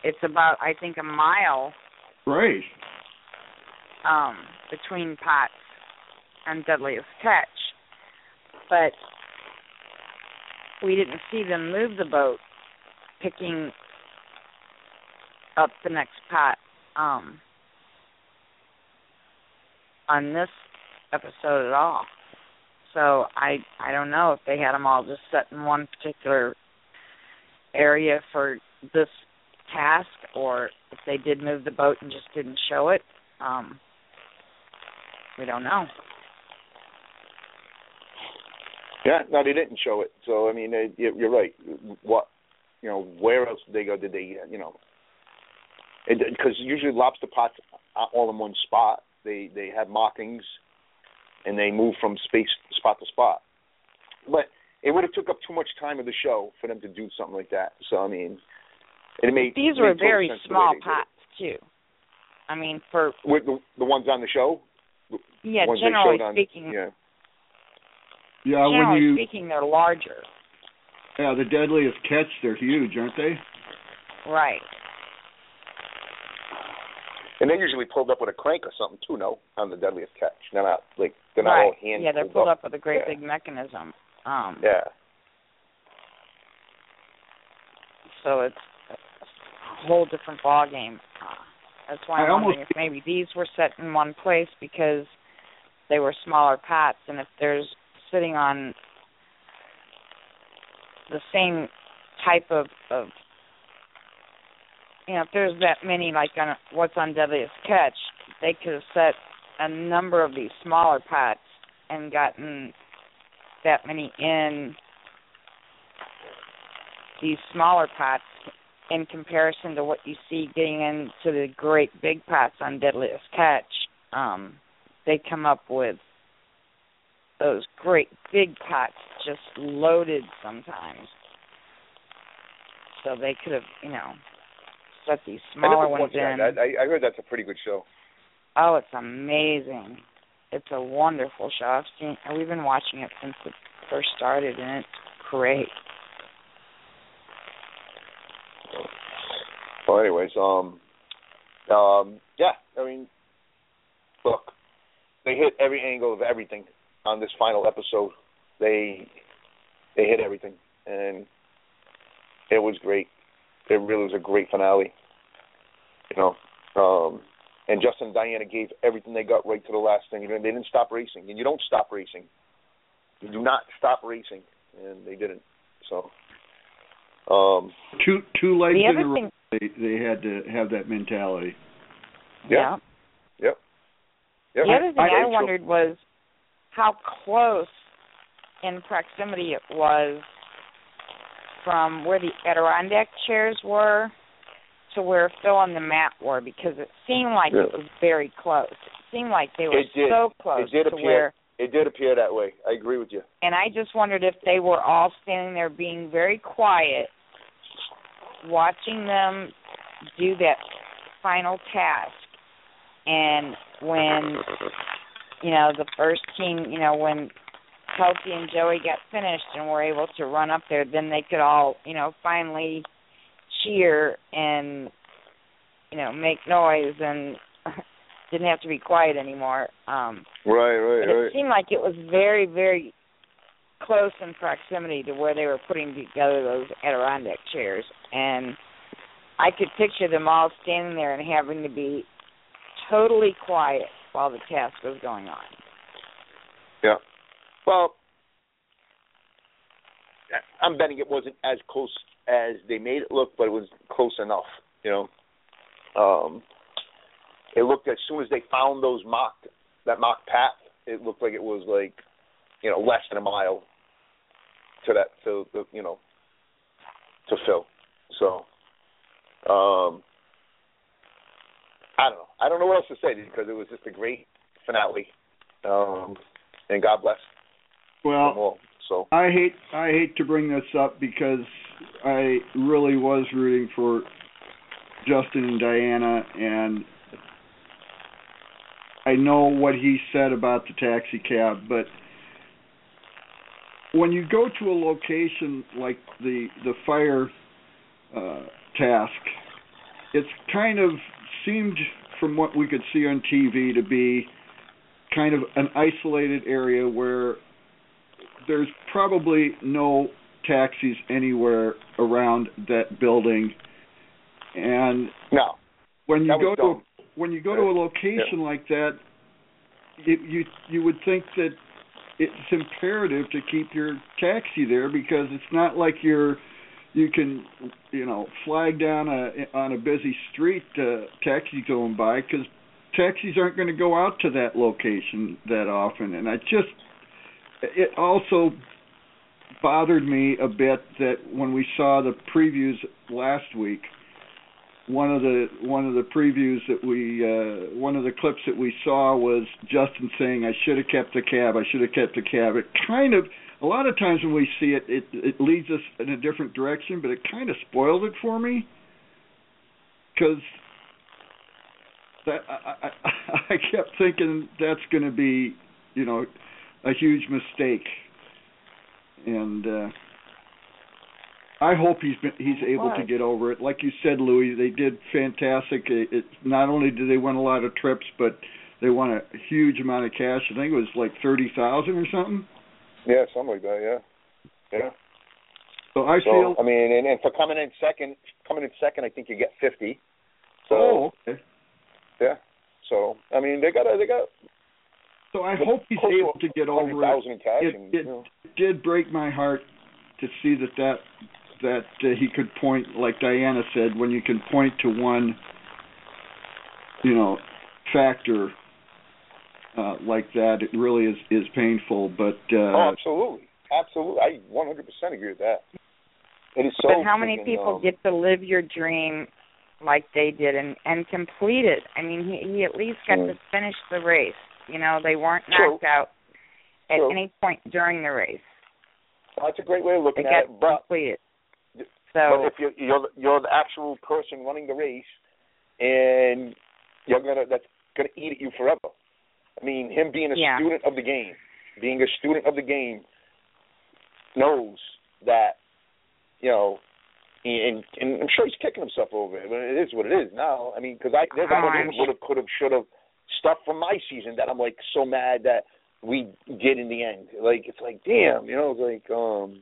it's about I think a mile
Right.
um, between pots and Deadliest Catch, but we didn't see them move the boat, picking up the next pot um, on this episode at all. So I I don't know if they had them all just set in one particular area for this task, or if they did move the boat and just didn't show it. Um, we don't know.
Yeah, no, they didn't show it. So I mean, you- you're right. What, you know, where else did they go? Did they, you know, because usually lobster pots are all in one spot. They they have markings, and they move from space spot to spot. But it would have took up too much time of the show for them to do something like that. So I mean, it made
These
made
were
total
very
sense the
small
they did it.
pots too. I mean, for
With the the ones on the show.
yeah, generally
on-
speaking,
Yeah.
Yeah, when
generally
you
speaking, they're larger.
yeah, the deadliest catch, they're huge, aren't they?
Right.
And they're usually pulled up with a crank or something too, no, on the deadliest catch. They're not like they're not
right.
all hand.
yeah, they're
pulled
pulled up with a great
Yeah.
big mechanism. Um,
Yeah.
So it's a whole different ball game. Uh, that's why I'm
I
wondering
almost-
if maybe these were set in one place because they were smaller pots, and if there's sitting on the same type of of you know, if there's that many like on what's on Deadliest Catch, they could have set a number of these smaller pots and gotten that many in these smaller pots in comparison to what you see getting into the great big pots on Deadliest Catch. Um, they come up with those great big pots just loaded sometimes. So they could have, you know, set these smaller ones in.
I, I I heard that's a pretty good show.
Oh, it's amazing. It's a wonderful show. I've seen we've been watching it since it first started and it's great.
Well, anyways, um, um, yeah. I mean, look, they hit every angle of everything on this final episode. They they hit everything, and it was great. It really was a great finale. You know, um, and Justin and Diana gave everything they got right to the last thing. You know, they didn't stop racing, and you don't stop racing. You do not stop racing, and they didn't. So, um,
Two two legs
The
in a
other
row.
thing
They they had to have that mentality.
yeah, yep. Yep.
The other thing I,
so-
wondered was how close in proximity it was from where the Adirondack chairs were to where Phil and the mat were because it seemed like it was very close. It seemed like they were
It did.
so close
It did
to
appear.
where
It did appear that way. I agree with you.
and I just wondered if they were all standing there being very quiet, watching them do that final task. And when, you know, the first team, you know, when Kelsey and Joey got finished and were able to run up there, then they could all, you know, finally cheer and, you know, make noise and didn't have to be quiet anymore. Um,
Right, right,
it seemed like it was very, very close in proximity to where they were putting together those Adirondack chairs, and I could picture them all standing there and having to be totally quiet while the task was going on.
Yeah. Well, I'm betting it wasn't as close as they made it look, but it was close enough. You know, um, it looked as soon as they found those mock that mock path, it looked like it was like you know less than a mile to that to the you know to Phil. So, um, I don't know. I don't know what else to say because it was just a great finale. Um, and God bless
Well.
So
I hate I hate to bring this up because I really was rooting for Justin and Diana and I know what he said about the taxi cab, but when you go to a location like the the fire uh task, it's kind of seemed from what we could see on TV to be kind of an isolated area where there's probably no taxis anywhere around that building. And
no,
when you go to
dumb.
when you go to a location like that you you you would think that it's imperative to keep your taxi there because it's not like you're you can you know flag down a on a busy street uh taxi going by because taxis aren't going to go out to that location that often. And i just it also bothered me a bit that when we saw the previews last week one of the one of the previews that we uh one of the clips that we saw was Justin saying I should have kept the cab I should have kept the cab. It kind of a lot of times when we see it it it leads us in a different direction but it kind of spoiled it for me. Cuz that I, I I kept thinking that's going to be you know a huge mistake. And uh I hope he's been he's able to get over it. Like you said, Louie, they did fantastic. It, it not only did they win a lot of trips, but they won a huge amount of cash. I think it was like thirty thousand or something.
yeah, something like that. Yeah, yeah.
So I
So
feel
I mean, and, and for coming in second, coming in second, I think you get fifty. So
oh okay.
yeah. So I mean, they got a, they got
So I hope he's able to get over it.
in cash.
It,
and,
it
you know.
did break my heart to see that that that uh, he could point like Diana said when you can point to one you know factor uh like that it really is is painful but uh
oh, absolutely, absolutely. I one hundred percent agree with that. It is so.
but how many people
um,
get to live your dream like they did and and complete it? I mean, he he at least got
Mm.
to finish the race. You know, they weren't
True.
knocked out at
True.
any point during the race.
That's a great way of
They
looking
got
at it. But
completed.
But if you're you're the- you're the actual person running the race, and you're gonna that's gonna eat at you forever. I mean, him being a
Yeah.
student of the game, being a student of the game, knows that you know, and and I'm sure he's kicking himself over it. But it is what it is now. I mean, because I there's
Oh, I'm
would have, could have, should have stuff from my season that I'm like so mad that we did in the end. Like it's like damn, you know, it's like um.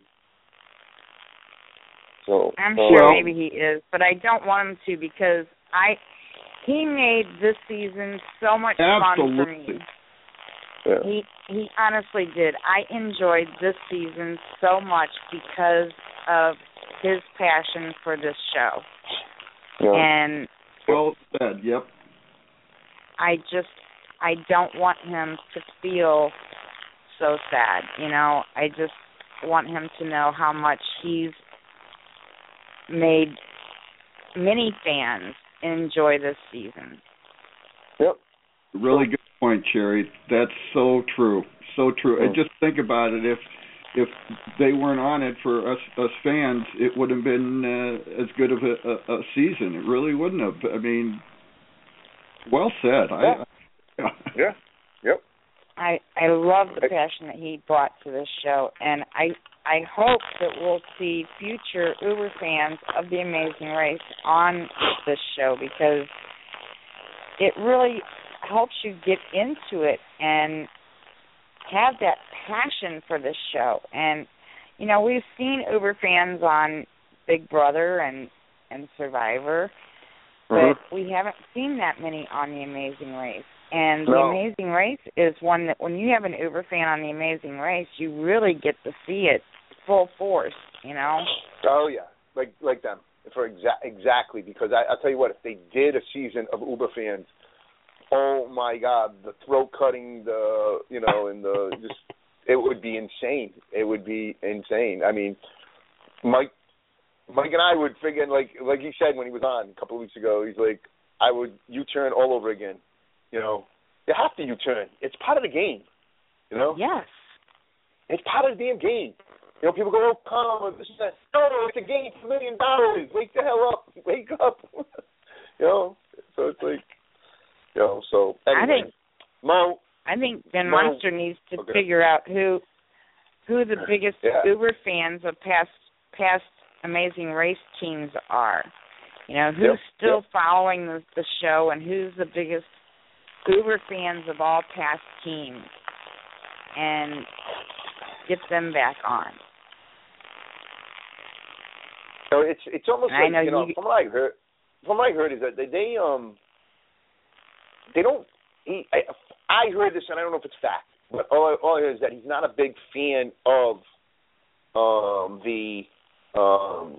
So
I'm sure maybe he is, but I don't want him to because I he made this season so much fun for me.
Yeah.
He he honestly did. I enjoyed this season so much because of his passion for this show.
Yeah.
And
well said yep
I just I don't want him to feel so sad, you know. I just want him to know how much he's made many fans enjoy this season.
Yep.
really good point Cherry that's so true so true and
Mm.
just think about it if if they weren't on it for us us fans it wouldn't have been uh, as good of a, a, a season it really wouldn't have I mean well said I, I
Yeah. Yep.
I I love the passion that he brought to this show, and I I hope that we'll see future Uber fans of the Amazing Race on this show because it really helps you get into it and have that passion for this show. And you know, we've seen Uber fans on Big Brother and and Survivor, but
Mhm.
we haven't seen that many on the Amazing Race. And the Amazing Race is one that when you have an Uber fan on the Amazing Race, you really get to see it full force, you know.
Oh yeah, like like them for exa- exactly because I I'll tell you what if they did a season of Uber fans, oh my God, the throat cutting, the you know, and the just it would be insane. It would be insane. I mean, Mike Mike and I would figure like like he said when he was on a couple of weeks ago. He's like, I would U-turn all over again. You know, you have to U-turn. It's part of the game. You know.
Yes.
It's part of the damn game. You know, people go, "Oh, come, on!" this is that." No, it's a game for a million dollars. Wake the hell up! Wake up! you know. So it's like, you know. So anyway,
I think
Mo.
I think Ben
Mo-
Munster needs to
Okay.
figure out who who the biggest
Yeah.
Uber fans of past past Amazing Race teams are. You know, who's
Yep,
still
yep.
following the, the show and who's the biggest Uber fans of all past teams, and get them back on.
So it's it's almost
And
like
know
you know
you-
from what I heard from what I heard is that they, they um they don't he I, I heard this and I don't know if it's fact but all I, all I heard is that he's not a big fan of um the um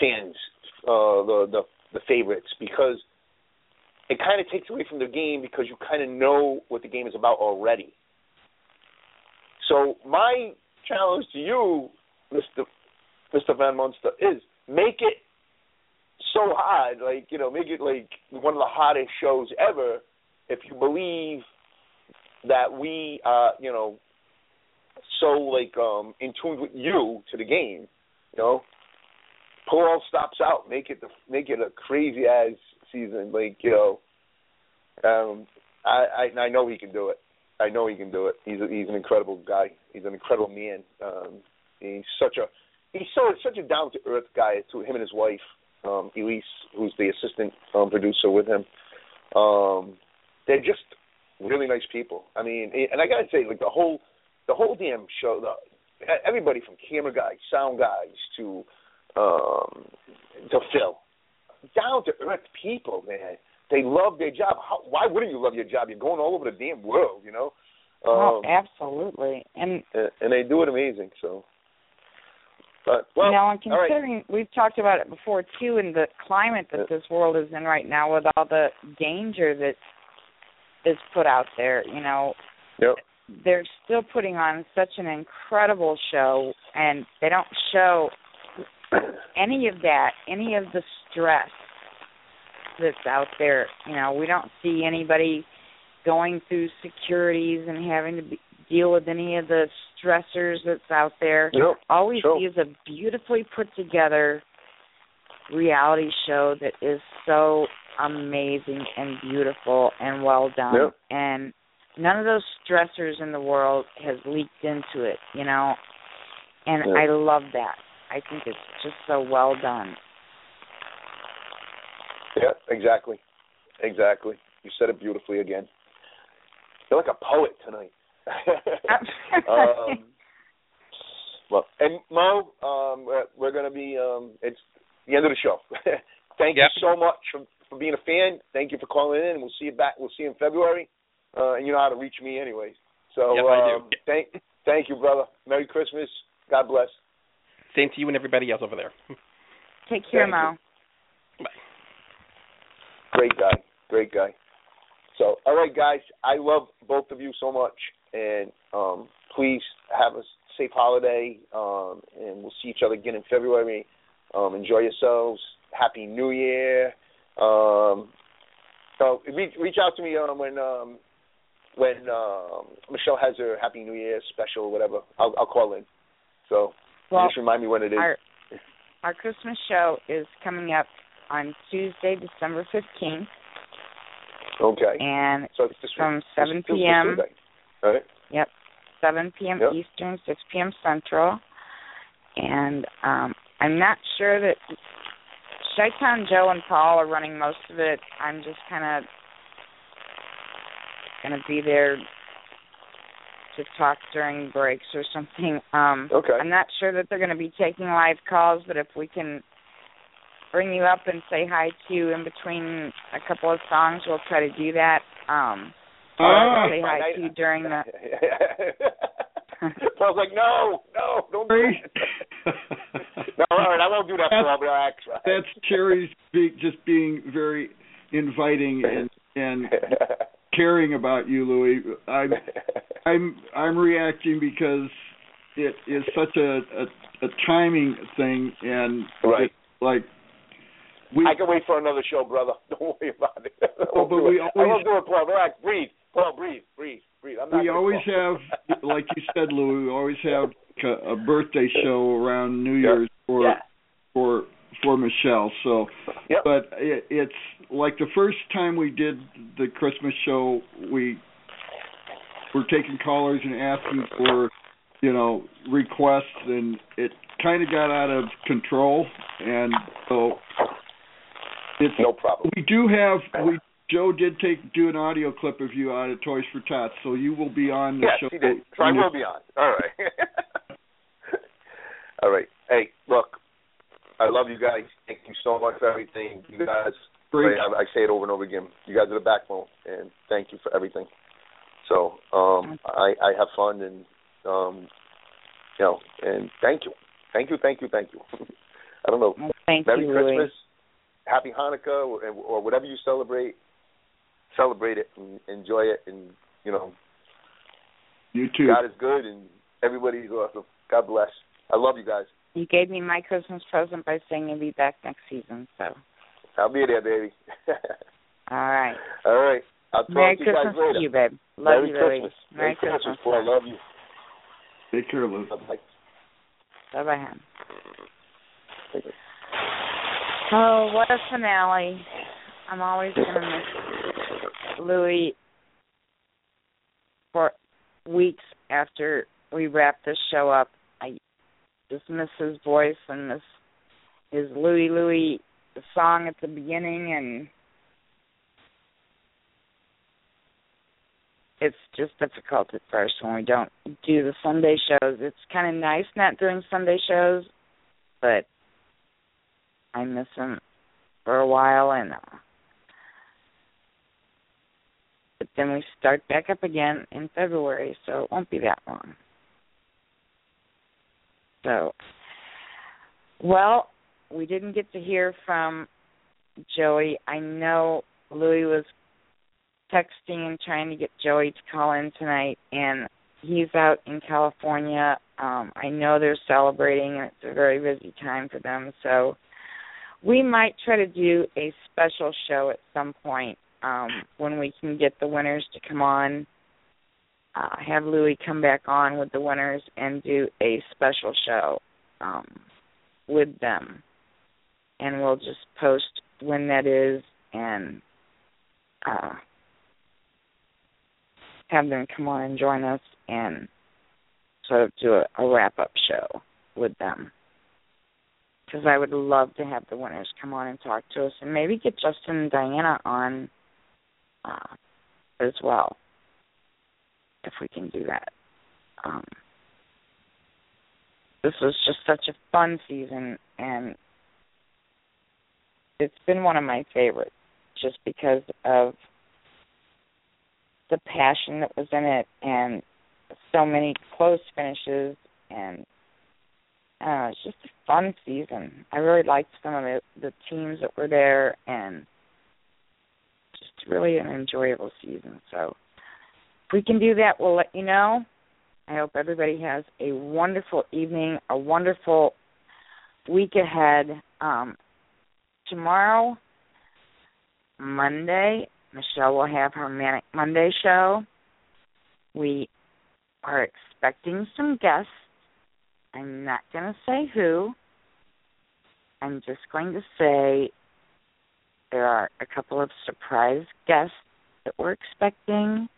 fans uh the the the favorites because it kind of takes away from the game because you kind of know what the game is about already. So my challenge to you, Mr. Mr. Van Munster, is make it so hard, like you know, make it like one of the hottest shows ever. If you believe that we, uh, you know, so like um in tune with you to the game, you know, pull all stops out, make it the make it a crazy ass season, like you know. Um, I I, I know he can do it. I know he can do it. He's a, he's an incredible guy. He's an incredible man. Um, he's such a he's so such a down to earth guy. To him and his wife, um, Elise, who's the assistant um, producer with him. Um, they're just really nice people. I mean, and I gotta say, like the whole the whole damn show, the everybody from camera guys, sound guys to um, to Phil, down to earth people, man. They love their job. How, why wouldn't you love your job? You're going all over the damn world, you know.
oh,
Um,
absolutely. And
and, they do it amazing. So, but well,
you know, and
all right.
considering we've talked about it before too, in the climate that this world is in right now, with all the danger that is put out there, you know,
Yep.
they're still putting on such an incredible show, and they don't show any of that, any of the stress that's out there. You know, we don't see anybody going through securities and having to be, deal with any of the stressors that's out there.
Yep.
All we
Sure.
see is a beautifully put together reality show that is so amazing and beautiful and well done.
Yep.
And none of those stressors in the world has leaked into it, you know. And
Yep.
I love that. I think it's just so well done.
Yeah, exactly, exactly. You said it beautifully again. You're like a poet tonight. um, well, and Mo, um, we're, we're going to be. Um, it's the end of the show. Thank
Yep.
you so much for, for being a fan. Thank you for calling in. We'll see you back. We'll see you in February. Uh, and you know how to reach me, anyways. So
Yep, I do.
um, thank, thank you, brother. Merry Christmas. God bless.
Same to you and everybody else over there.
Take care,
Thank
Mo.
Great guy. Great guy. So, all right, guys. I love both of you so much, and um, please have a safe holiday, um, and we'll see each other again in February. Um, enjoy yourselves. Happy New Year. Um, so reach, reach out to me um, when um, when um, Michelle has her Happy New Year special or whatever. I'll, I'll call in. So
Well,
just remind me when it is.
our our Christmas show is coming up on Tuesday, December fifteenth,
okay.
and
So it's
from 7
this- this
p.m.
Right.
Yep, seven p.m.
Yep.
Eastern, six p.m. Central, and um I'm not sure that Shaitan Joe and Paul are running most of it. I'm just kind of going to be there to talk during breaks or something. Um
Okay.
I'm not sure that they're going to be taking live calls, but if we can bring you up and say hi to you in between a couple of songs, we'll try to do that. Um or
Ah.
say hi to you during the
Paul's like, no, no, don't do it. no, all right, I won't do that, for Paul. Relax.
That's Cherry's be, just being very inviting and and caring about you, Louie. I'm I'm I'm reacting because it is such a a, a timing thing, and
Right.
it's like we,
I can wait for another show, brother. Don't worry about it.
Oh, but we
I
always-
won't do it, Paul. Relax. Breathe. Paul, breathe. Breathe. Breathe. I'm not
we always have, like you said, Lou. We always have a a birthday show around New
Yeah.
Year's for
Yeah.
for for Michelle. So,
Yep.
but it, it's like the first time we did the Christmas show, we were taking callers and asking for, you know, requests, and it kind of got out of control, and so it's
No problem.
we do have we Joe did take do an audio clip of you out of Toys for Tots, so you will be on the
Yes,
show.
he did. So I will be on. All right. All right. Hey, look, I love you guys. Thank you so much for everything. You guys,
Great.
I, I say it over and over again. You guys are the backbone, and thank you for everything. So, um, I I have fun, and um, you know, and thank you, thank you, thank you, thank you. I don't know.
Well, thank
Merry
you,
Christmas,
Louie.
Happy Hanukkah, or, or whatever you celebrate. Celebrate it and enjoy it, and you know,
You too.
God is good, and everybody's awesome. God bless. I love you guys.
You gave me my Christmas present by saying you'll be back next season. So,
I'll be there, baby.
all right.
All right. I'll talk
Merry
to you guys
Christmas
later.
to you, babe. Love
Merry
you, Louie.
Christmas.
Merry
Christmas.
Christmas.
Boy, I love you.
Take care, Lou.
Bye.
Bye bye, hon. Oh, what a finale. I'm always going to miss Louie for weeks after we wrap this show up. I just miss his voice and miss his Louie Louie song at the beginning and it's just difficult at first when we don't do the Sunday shows. It's kind of nice not doing Sunday shows, but I miss him for a while, and uh, but then we start back up again in February, so it won't be that long. So, well, we didn't get to hear from Joey. I know Louie was texting and trying to get Joey to call in tonight, and he's out in California. Um, I know they're celebrating, and it's a very busy time for them. So we might try to do a special show at some point um, when we can get the winners to come on. Uh, have Louie come back on with the winners and do a special show um, with them, and we'll just post when that is and. Uh, have them come on and join us and sort of do a, a wrap up show with them. Because I would love to have the winners come on and talk to us and maybe get Justin and Diana on uh, as well, if we can do that. Um, this was just such a fun season, and it's been one of my favorites just because of the passion that was in it and so many close finishes and uh it's just a fun season. I really liked some of the the teams that were there and just really an enjoyable season. So if we can do that we'll let you know. I hope everybody has a wonderful evening, a wonderful week ahead. Um tomorrow Monday Michelle will have her Manic Monday show. We are expecting some guests. I'm not going to say who. I'm just going to say there are a couple of surprise guests that we're expecting.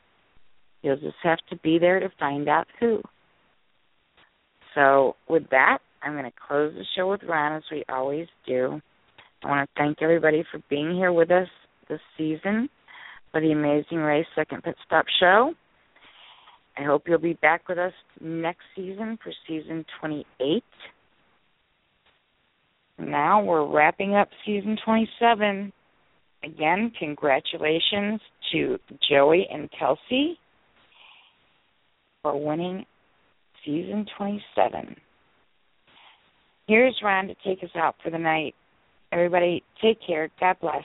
You'll just have to be there to find out who. So, with that, I'm going to close the show with Ron as we always do. I want to thank everybody for being here with us this season for the Amazing Race Second Pit Stop Show. I hope you'll be back with us next season for season 28. Now we're wrapping up season 27. Again, congratulations to Joey and Kelsey for winning season 27. Here's Ron to take us out for the night. Everybody, take care. God bless.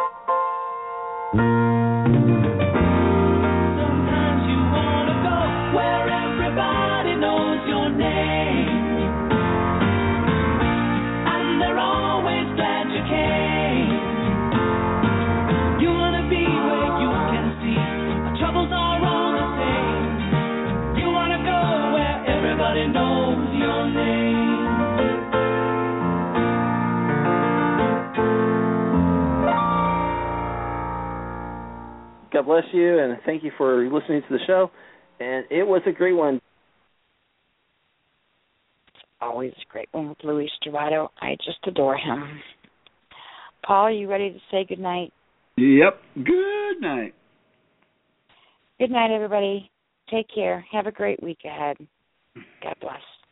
God bless you, and thank you for listening to the show. And it was a great one.
Always a great one with Louie Stravato. I just adore him. Paul, are you ready to say good night?
Yep. Good night.
Good night, everybody. Take care. Have a great week ahead. God bless.